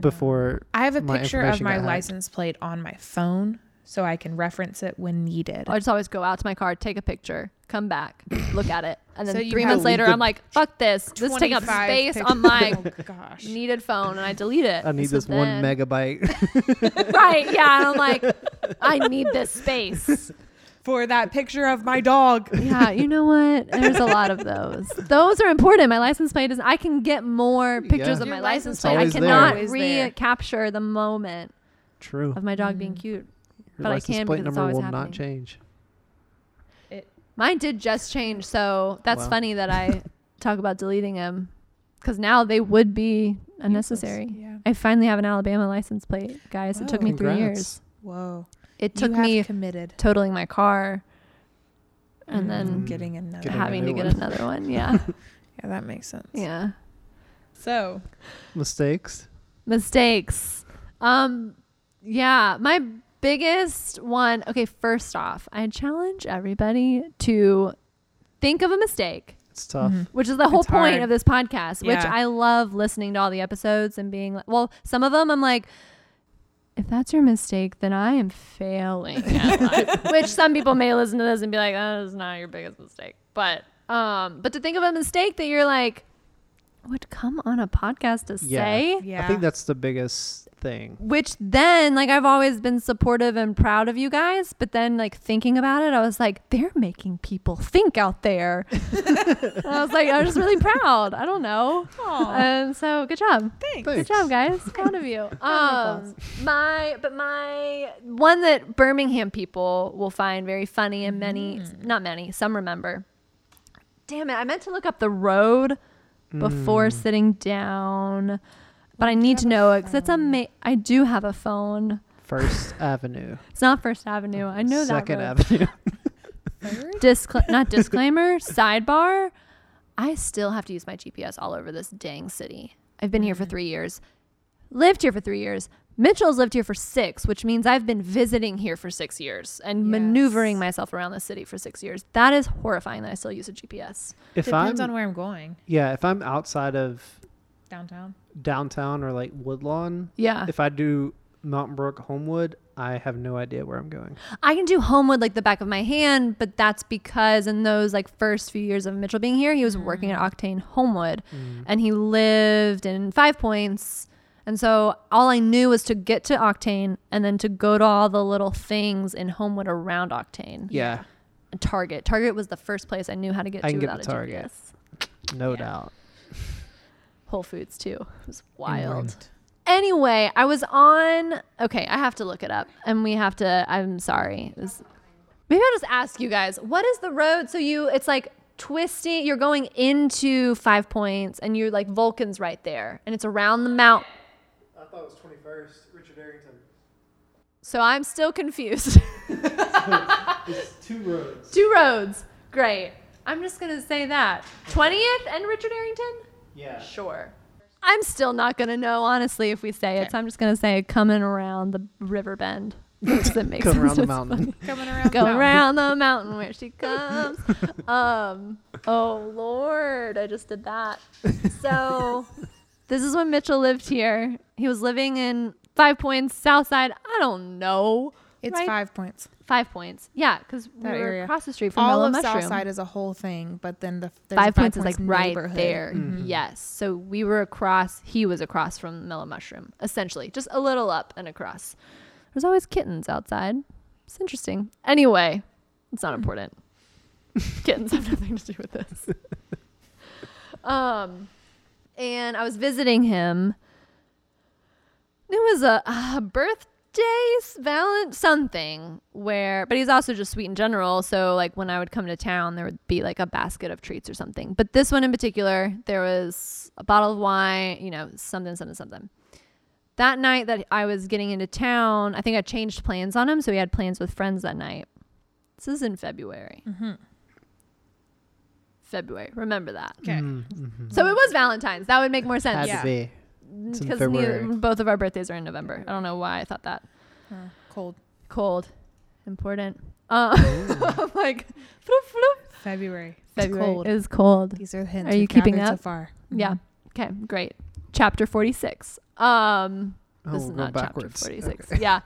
before. I have a My picture of information my got hacked. license plate on my phone, so I can reference it when needed. I just always go out to my car, take a picture, come back, look at it, and [laughs] then So you three have months later, I'm like, "Fuck this! This is taking up 25 space pictures. on my [laughs] oh gosh. needed phone," and I delete it. I need So this one then- megabyte. [laughs] right? Yeah, and I'm like, I need this space. For that picture of my dog. Yeah, you know what? There's a lot of those. Those are important. My license plate is. I can get more pictures Yeah. of my Your license license plate. I cannot there. recapture the moment True. of my dog Mm. being cute. Your but I license can plate because it's number always will happening. not change. It. Mine did just change, so that's Wow. funny that I [laughs] talk about deleting them because now they would be unnecessary. Yeah. I finally have an Alabama license plate, guys. It took me Whoa. three years. Whoa. It took me committed. totaling my car and then Mm. getting another. Getting having to get one. another one. [laughs] Yeah. Yeah, that makes sense. yeah. So Mistakes. Mistakes. Um yeah, my biggest one. Okay, first off, I challenge everybody to think of a mistake, It's tough. which is the whole It's point hard. of this podcast, which I love listening to all the episodes and being like, well, some of them I'm like if that's your mistake, then I am failing [laughs] at life. Which some people may listen to this and be like, "That is not your biggest mistake." But um, but to think of a mistake that you're like would come on a podcast to Yeah. say, yeah. I think that's the biggest thing. which then like I've always been supportive and proud of you guys, but then like thinking about it, I was like, they're making people think out there. [laughs] I was like, I was just really proud. I don't know. And so good job. Thanks. Good job, guys. [laughs] Proud of you. Um, my, but my one that Birmingham people will find very funny and many, not many, some remember. Damn it! I meant to look up the road before sitting down, but I need to know it because it's a. Ma- I do have a phone. First Avenue. [laughs] It's not First Avenue. I know Second that. Second Avenue. [laughs] Discla- not [laughs] disclaimer. sidebar. I still have to use my GPS all over this dang city. I've been here for mm. three years, lived here for three years. Mitchell's lived here for six, which means I've been visiting here for six years and maneuvering myself around the city for six years. That is horrifying that I still use a GPS. If Depends I'm on where I'm going. yeah, if I'm outside of Downtown. downtown or like Woodlawn, Yeah. if I do Mountain Brook Homewood, I have no idea where I'm going. I can do Homewood like the back of my hand, but that's because in those like first few years of Mitchell being here, he was working at mm. Octane Homewood mm. and he lived in Five Points. And so all I knew was to get to Octane and then to go to all the little things in Homewood around Octane. Yeah, Target. Target was the first place I knew how to get I to can get without to a Target. GPS. no Yeah. doubt. Whole Foods too. It was wild. England. Anyway, I was on. Okay, I have to look it up, and we have to. I'm sorry. It was- maybe I'll just ask you guys. What is the road? So you, it's like twisty. You're going into Five Points, and you're like Vulcan's right there, and it's around the mount. I thought it was 21st, Richard Arrington. So I'm still confused. [laughs] [laughs] It's two roads. Two roads. Great. I'm just gonna say that 20th and Richard Arrington. Yeah. Sure. I'm still not gonna know honestly if we say it, so I'm just gonna say coming around the river bend. Which it makes Come sense. around the mountain. [laughs] Coming around. Go the mountain. around the mountain where she comes. um, oh Lord, I just did that. So this is when Mitchell lived here. He was living in Five Points, South Side. I don't know. It's right? five points. Five Points. Yeah, because we That were area. across the street from All Mellow of Mushroom. Southside is a whole thing, but then the there's Five a Points is like right neighborhood. there. Mm-hmm. Yes. So we were across. He was across from Mellow Mushroom, essentially, just a little up and across. There's always kittens outside. It's interesting. Anyway, it's not important. [laughs] kittens have nothing to do with this. [laughs] um, and I was visiting him. It was a, a birthday, valent something where, but he's also just sweet in general. So like when I would come to town, there would be like a basket of treats or something. But this one in particular, there was a bottle of wine, you know, something, something, something. That night that I was getting into town, I think I changed plans on him. So he had plans with friends that night. This is in February. Mm-hmm. February. Remember that. Okay. Mm-hmm. So it was Valentine's. That would make more sense. Had Yeah. to be. It's in Because February. both of our birthdays are in November. I don't know why I thought that. Huh. Cold. Cold. Important. Uh, [laughs] I'm like, floop, floop. February. February cold. is cold. These are the hints. Are you we've keeping gathered up? so far? Yeah. Okay, great. Chapter 46. Um, Oh, this is we'll go not backwards. chapter 46. Yeah.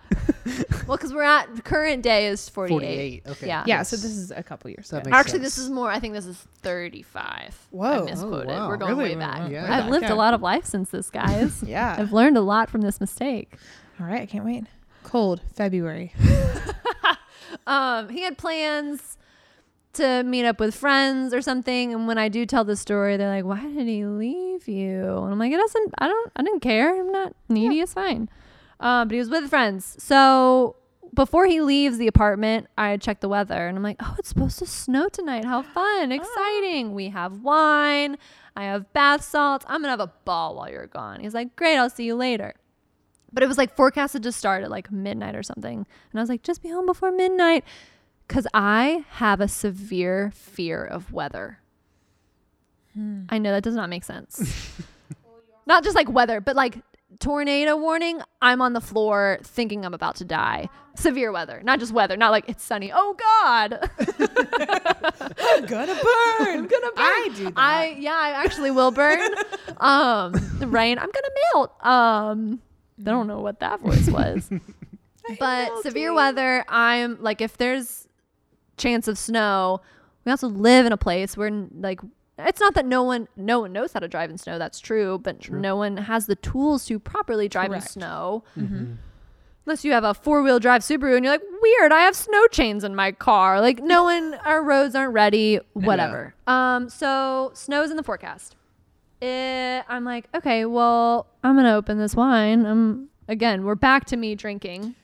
[laughs] well, because we're at the current day is 48. 48. Okay. Yeah. Yeah. So this is a couple years. That ago. Actually, sense. this is more. I think this is 35. Whoa. I Oh, misquoted. wow. We're going Really? way back. Yeah. I've back, lived yeah. a lot of life since this, guys. [laughs] Yeah. I've learned a lot from this mistake. All right. I can't wait. Cold. February. [laughs] um, he had plans to meet up with friends or something. And when I do tell the story, they're like, "Why did he leave you?" And I'm like, "It doesn't. I don't. I didn't care. I'm not needy. It's fine." Um, but he was with friends. So before he leaves the apartment, I check the weather, and I'm like, "Oh, it's supposed to snow tonight. How fun! Exciting! We have wine. I have bath salts. I'm gonna have a ball while you're gone." He's like, "Great. I'll see you later." But it was like forecasted to start at like midnight or something. And I was like, just be home before midnight. Cause I have a severe fear of weather. I know that does not make sense. [laughs] not just like weather, but like tornado warning. I'm on the floor thinking I'm about to die. Severe weather, not just weather, not like it's sunny. Oh God. [laughs] I'm gonna burn. I'm gonna burn. I do that. I yeah, I actually will burn. [laughs] um, the rain. I'm gonna melt. Um, I don't know what that voice was, but severe weather. I'm like, if there's chance of snow, we also live in a place where like it's not that no one no one knows how to drive in snow. That's true, but no one has the tools to properly drive Correct. in snow. Unless you have a four wheel drive Subaru and you're like, weird, I have snow chains in my car. Like, no one, our roads aren't ready, whatever. Um, so snow's in the forecast. Eh, I'm like, okay, well, I'm going to open this wine. Um, again, we're back to me drinking.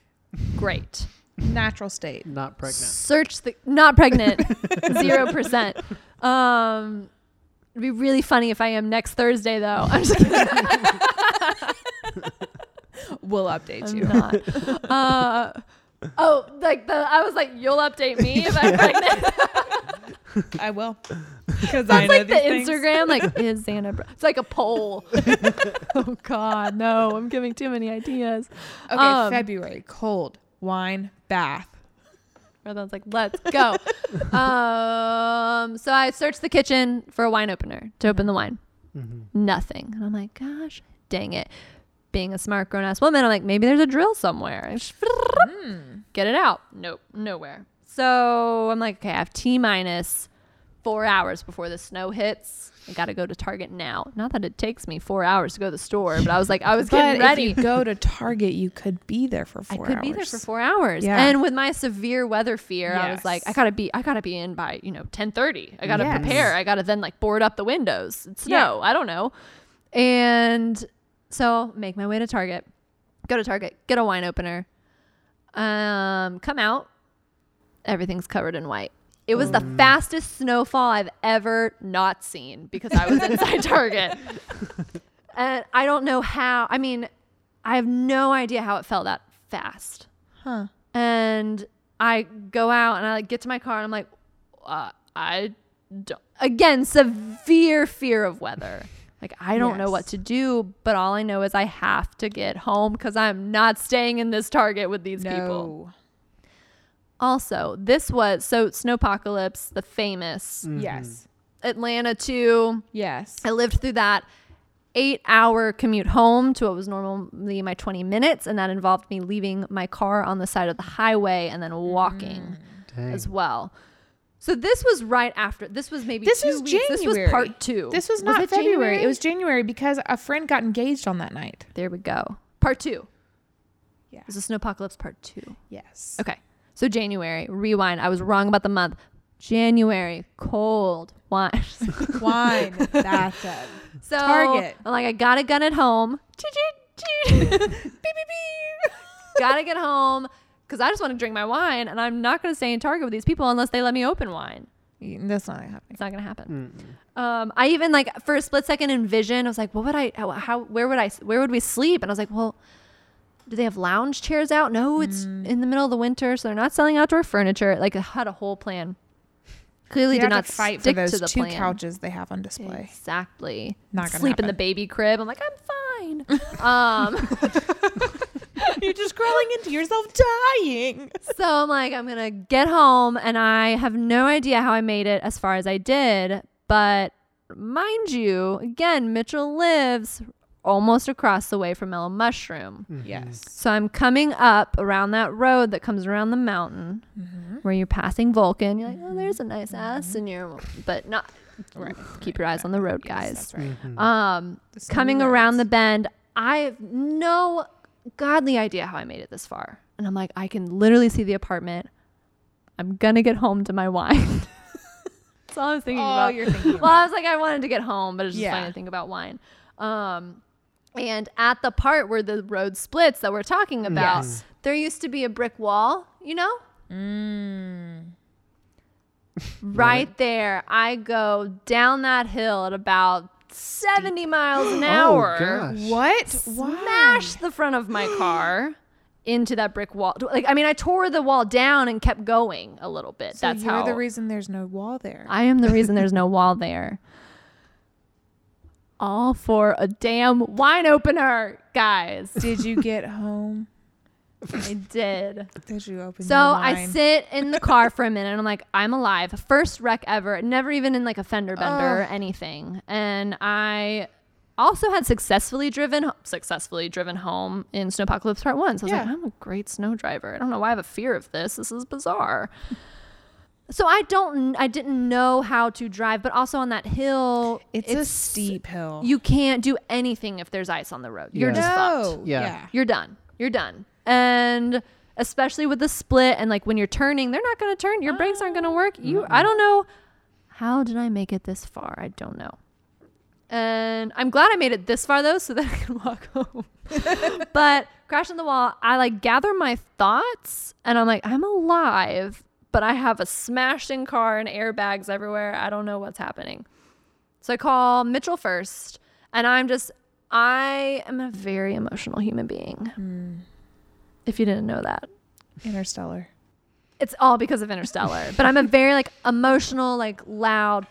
Great. Natural state. Not pregnant. Search the, not pregnant, [laughs] 0%. Um, it'd be really funny if I am next Thursday, though. I'm just kidding. [laughs] we'll update I'm you. not. uh, oh, like the I was like, you'll update me if I'm [laughs] pregnant. I will. Because I That's know like the things. Instagram, like is Xana? Br-? It's like a poll. oh God, no! I'm giving too many ideas. Okay, Um, February, cold, wine, bath. Brother's like, let's go. [laughs] um, so I searched the kitchen for a wine opener to open the wine. Nothing. And I'm like, gosh, dang it. Being a smart grown ass woman, I'm like, maybe there's a drill somewhere. Just Get it out. Nope, nowhere. So I'm like, okay, I have T minus four hours before the snow hits. I got to go to Target now. Not that it takes me four hours to go to the store, but I was like, I was [laughs] But getting ready. if you go to Target, you could be there for four. I could hours. be there for four hours. Yeah. And with my severe weather fear, I was like, I gotta be, I gotta be in by you know ten thirty. I gotta Yes. prepare. I gotta then like board up the windows. It's Yeah. snow. I don't know. And so make my way to Target. Go to Target. Get a wine opener. Um, come out. Everything's covered in white. It was the fastest snowfall I've ever not seen because I was inside [laughs] Target. And I don't know how. I mean, I have no idea how it fell that fast. Huh. And I go out and I like get to my car and I'm like, uh, I don't. Again, severe fear of weather. Like I don't know what to do, but all I know is I have to get home because I'm not staying in this Target with these people. No. Also, this was so Snowpocalypse, the famous mm-hmm. Yes. Atlanta too. Yes. I lived through that eight hour commute home to what was normally my 20 minutes. And that involved me leaving my car on the side of the highway and then mm-hmm. walking Dang. as well. So this was right after. This was maybe This two was weeks. This was part two. This was not it February. January? It was January because a friend got engaged on that night. There we go. Part two. Yeah. It was a snowpocalypse part two. Yes. Okay. So January, rewind. I was wrong about the month. January, cold wine. [laughs] Wine, bathtub. [laughs] So Target. I'm like, I got a gun at home. [laughs] Gotta get home because I just want to drink my wine, and I'm not gonna stay in Target with these people unless they let me open wine. That's not happening. It's not gonna happen. Um, I even like for a split second envisioned. I was like, what would I? How, how? Where would I? Where would we sleep? And I was like, well, do they have lounge chairs out? No, it's in the middle of the winter, so they're not selling outdoor furniture. Like I had a whole plan. Clearly, You did not fight for stick those to the two plan. couches they have on display. Exactly. Not gonna sleep in the baby crib. I'm like, I'm fine. [laughs] um, [laughs] You're just crawling into yourself dying. so I'm like, I'm gonna get home, and I have no idea how I made it as far as I did. But mind you, again, Mitchell lives almost across the way from Mellow Mushroom. Yes. So I'm coming up around that road that comes around the mountain where you're passing Vulcan. You're like, oh, there's a nice ass, and you're, but not. Right. Keep your eyes on the road, Yes, guys. that's right. Um, snowy coming around the bend, I have no godly idea how I made it this far. And I'm like, I can literally see the apartment. I'm gonna get home to my wine. [laughs] That's all I was thinking Oh, about. you're thinking well, I was like, I wanted to get home, but it's just Yeah. funny to think about wine. Um, and at the part where the road splits that we're talking about, Yes. there used to be a brick wall, you know? Mm. Right there, I go down that hill at about 70 miles an [gasps] Oh, hour. gosh. What? Smash the front of my [gasps] car into that brick wall. Like, I mean, I tore the wall down and kept going a little bit. So That's you're how the reason there's no wall there. I am the reason there's no wall there. All for a damn wine opener, guys. [laughs] Did you get home? I did. Did you open So I sit in the car for a minute and I'm like, I'm alive. First wreck ever. Never even in like a fender bender or anything. And I also had successfully driven successfully driven home in Snowpocalypse Part One. So I was like, I'm a great snow driver. I don't know why I have a fear of this. This is bizarre. So I don't I didn't know how to drive, but also on that hill, It's, a steep hill. You can't do anything if there's ice on the road. You're Yeah. just fucked. Yeah. yeah. you're done. You're done. And especially with the split and like when you're turning, they're not going to turn. Your brakes aren't going to work. You I don't know how did I make it this far? I don't know. And I'm glad I made it this far though so that [laughs] I can walk home. [laughs] but crashing the wall, I like gather my thoughts and I'm like I'm alive, but I have a smashed in car and airbags everywhere. I don't know what's happening. So I call Mitchell first, and I'm just I am a very emotional human being. Hmm. If you didn't know that. Interstellar. It's all because of Interstellar. [laughs] but I'm a very like emotional, like loud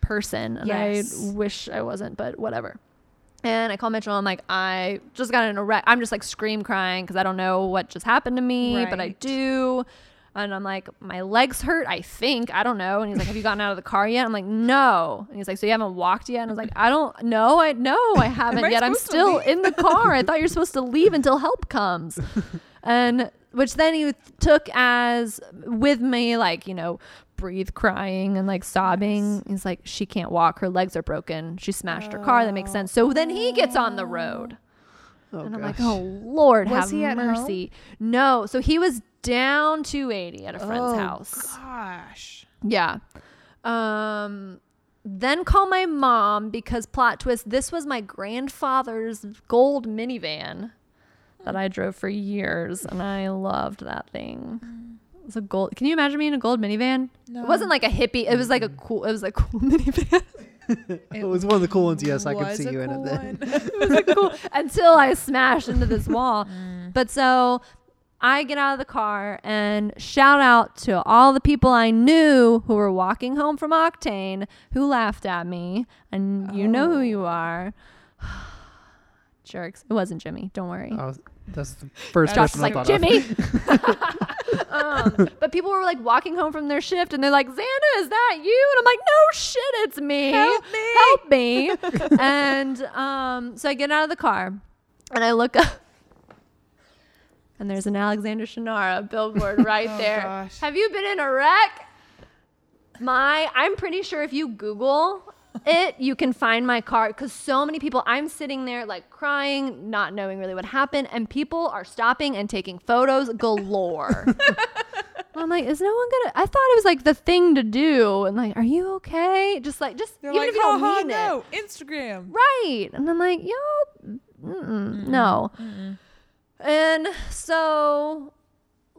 person. And Yes. I wish I wasn't, but whatever. And I call Mitchell. And I'm like, I just got in a wreck. I'm just like scream crying because I don't know what just happened to me, but I do. And I'm like, my legs hurt. I think I don't know. And he's like, Have you gotten out of the car yet? I'm like, No. And he's like, So you haven't walked yet? And I was like, I don't know. I no, I [laughs] haven't yet. I'm still in the car. I thought you're supposed to leave until help comes. [laughs] and which then he took as with me, like, you know, breathe crying and like sobbing. He's like, She can't walk. Her legs are broken. She smashed her car. That makes sense. So then he gets on the road. Oh, And I'm like, oh Lord, Was have mercy. No, so he was down 280 at a friend's Oh, house. Gosh. Yeah. Um then call my mom because plot twist, this was my grandfather's gold minivan that I drove for years and I loved that thing. It was a gold. Can you imagine me in a gold minivan? No. It wasn't like a hippie. It was like a cool it was a cool [laughs] minivan. [laughs] it was one of the cool ones. Yes, I could see a you in it. Then. [laughs] it was like cool until I smashed into this wall. But so I get out of the car and shout out to all the people I knew who were walking home from Octane who laughed at me. And you know who you are. [sighs] Jerks. It wasn't Jimmy. Don't worry. I was, that's the first Josh person was I like, thought of. Jimmy. [laughs] um, but people were like walking home from their shift and they're like, Xana, is that you? And I'm like, no shit, it's me. Help me. Help me. and um, so I get out of the car and I look up. And there's an Alexander Shunnarah billboard [laughs] right Oh, there. gosh. Have you been in a wreck? My, I'm pretty sure if you Google it, you can find my car because so many people, I'm sitting there like crying, not knowing really what happened, and people are stopping and taking photos galore. [laughs] I'm like, is no one gonna? I thought it was like the thing to do, and like, are you okay? Just like, just They're even like, if you don't "Ha ha, mean it, no, Instagram. right? And I'm like, yo, mm-mm, no. And so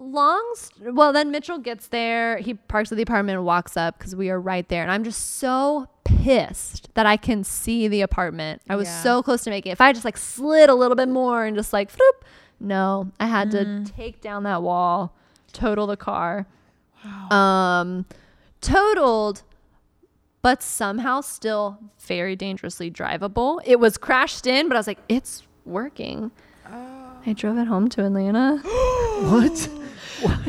long st- well then mitchell gets there. He parks at the apartment and walks up because we are right there. And i'm just so pissed that i can see the apartment. I was Yeah. so close to making it. If i just like slid a little bit more and just like floop, no i had to take down that wall total the car. Um totaled but somehow still very dangerously drivable. It was crashed in but i was like it's working I drove it home to Atlanta. [gasps] what?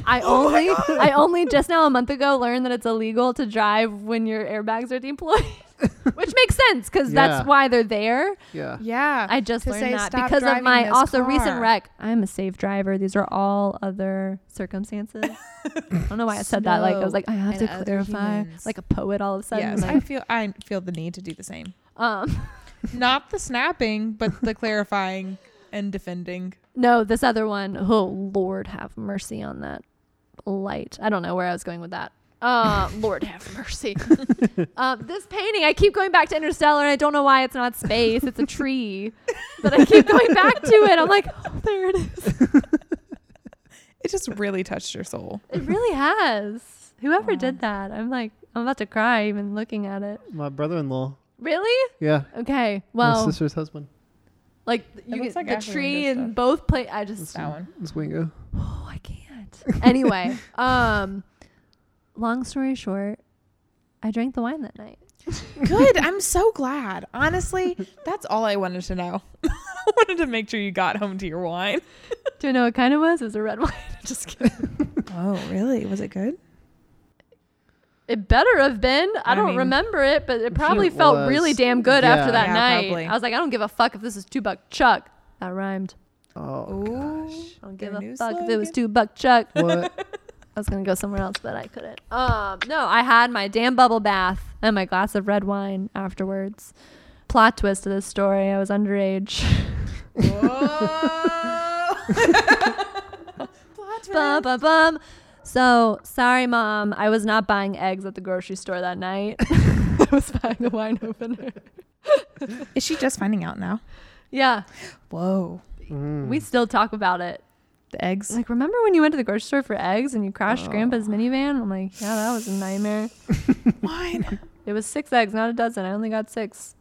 I only I only just now a month ago learned that it's illegal to drive when your airbags are deployed. [laughs] Which makes sense because Yeah. that's why they're there. Yeah. Yeah. I just to learned say, that "Stop because of driving my this also recent car." wreck. I'm a safe driver. These are all other circumstances. I don't know why I said that. Like I was like, I have and to other clarify, humans. like a poet all of a sudden. Yes, like, I feel I feel the need to do the same. um, [laughs] Not the snapping, but the clarifying and defending. No, this other one. Oh Lord, have mercy on that light. I don't know where I was going with that. Uh, [laughs] Lord have mercy. um, [laughs] this painting, I keep going back to Interstellar, and I don't know why it's not space. It's a tree, but I keep going back to it. I'm like, oh, there it is. [laughs] It just really touched your soul. It really has. Whoever did that, I'm like, I'm about to cry even looking at it. My brother-in-law. Really? Yeah. Okay. Well, my sister's husband. Like you looks get like the Ashley tree Windows in stuff. both play. I just That one. It's Wingo. Oh, I can't. Anyway, [laughs] um, long story short, I drank the wine that night. Good. I'm [laughs] so glad. Honestly, that's all I wanted to know. [laughs] I wanted to make sure you got home to your wine. Do you know what kind it was? It was a red wine. Just kidding. Oh, really? Was it good? It better have been. I, I don't mean, remember it, but it probably it felt was. really damn good Yeah. after that Yeah, night. probably. I was like, I don't give a fuck if this is two buck chuck. That rhymed. Oh gosh. I don't give Their a new fuck if it was two buck chuck. What? [laughs] I was gonna go somewhere else, but I couldn't. Um, no, I had my damn bubble bath and my glass of red wine afterwards. Plot twist of this story: I was underage. bum, bum, bum. So sorry, mom. I was not buying eggs at the grocery store that night. [laughs] [laughs] I was buying a wine opener. [laughs] Is she just finding out now? Yeah, Whoa. Mm. we still talk about it. The eggs. Like, remember when you went to the grocery store for eggs and you crashed Grandpa's minivan? I'm like, yeah, that was a nightmare. Wine. It was six eggs, not a dozen. I only got six.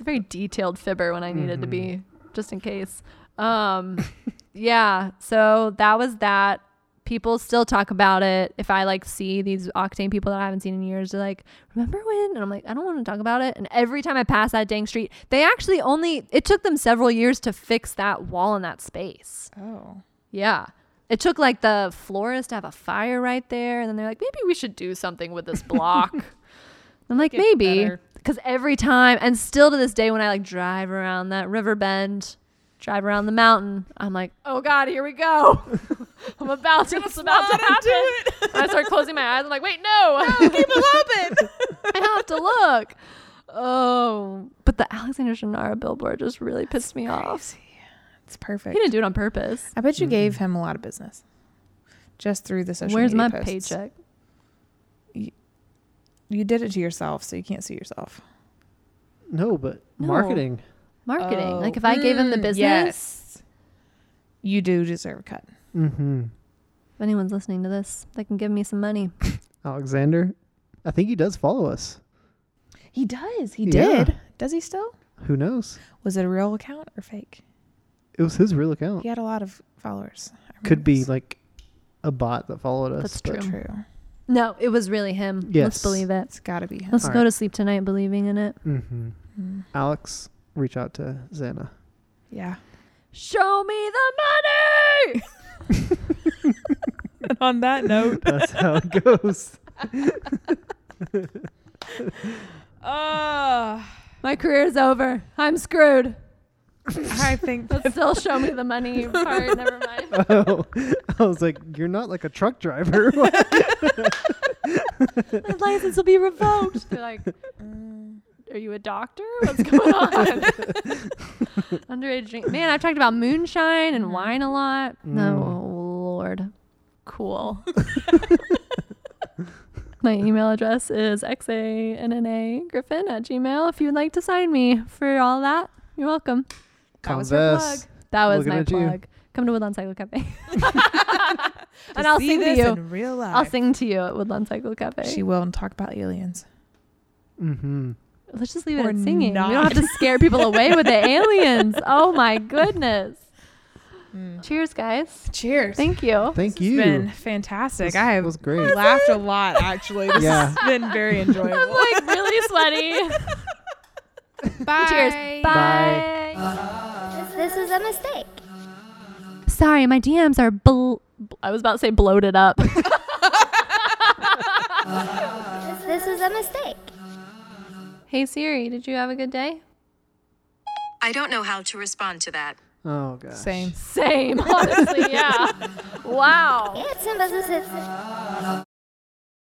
very detailed fibber when I needed to be, just in case. Um, yeah. So that was that. People still talk about it. If I like see these Octane people that I haven't seen in years, they're like, "Remember when?" And I'm like, "I don't want to talk about it." And every time I pass that dang street, they actually only. It took them several years to fix that wall in that space. Oh. Yeah. It took like the florist to have a fire right there. And then they're like, maybe we should do something with this block. [laughs] I'm like, Get maybe. better. Because every time, and still to this day, when I like drive around that river bend, drive around the mountain, I'm like, oh God, here we go. [laughs] I'm about to, it's about to slide into happen. And I start closing my eyes. I'm like, wait, no. [laughs] Keep it open. I have to look. Oh, but the Alexander Shunnarah billboard just really pissed me off. It's perfect. He didn't do it on purpose. I bet you gave him a lot of business just through the social Where's media my posts. paycheck? You did it to yourself, so you can't sue yourself. No, but No. marketing. Marketing. Oh. like if I gave him the Mm, business, yes. You do deserve a cut. Mm-hmm. if anyone's listening to this, they can give me some money. [laughs] Alexander, I think he does follow us. He does. He Yeah. did. Does he still? Who knows? Was it a real account or fake? It was his real account. He had a lot of followers. I remember Could be this. like a bot that followed us. That's but- true. true. No, it was really him. Let's Yes. believe it. It's got to be him. Let's All go right. to sleep tonight believing in it. Mm-hmm. Mm, Alex, reach out to Xana. Yeah. Show me the money. [laughs] And on that note, That's how it goes. uh, [laughs] My career's over. I'm screwed. I think But still show me the money [laughs] part. Never mind. oh, I was like, you're not like a truck driver. My license will be revoked. They're like, Mm. Are you a doctor? What's going on? [laughs] Underage drink. Man, I've talked about moonshine and wine a lot. No, Mm. Lord. Cool. [laughs] My email address is xanna griffin at gmail if you would like to sign me for all that. You're welcome. That was her Converse. plug. That was Looking my at you. plug. Come to Woodland Cycle Cafe. [laughs] And I'll see sing to you. in real life. I'll sing to you at Woodland Cycle Cafe. She will and talk about aliens. Mm-hmm. Let's just leave it at singing. We don't have to scare people away with the [laughs] aliens. Oh my goodness. Mm. Cheers, guys. Cheers. Thank you. Thank It's you. been fantastic. This I have was great. laughed a lot actually. This Yeah. has been very [laughs] enjoyable. I'm like really sweaty. Bye. [laughs] Cheers. Bye. This, this is a mistake. Sorry, my DMs are bl- I was about to say bloated up. This, this is a mistake. Hey Siri, did you have a good day? I don't know how to respond to that. Oh gosh. Same. Same, [laughs] honestly, yeah. Wow. It's in business.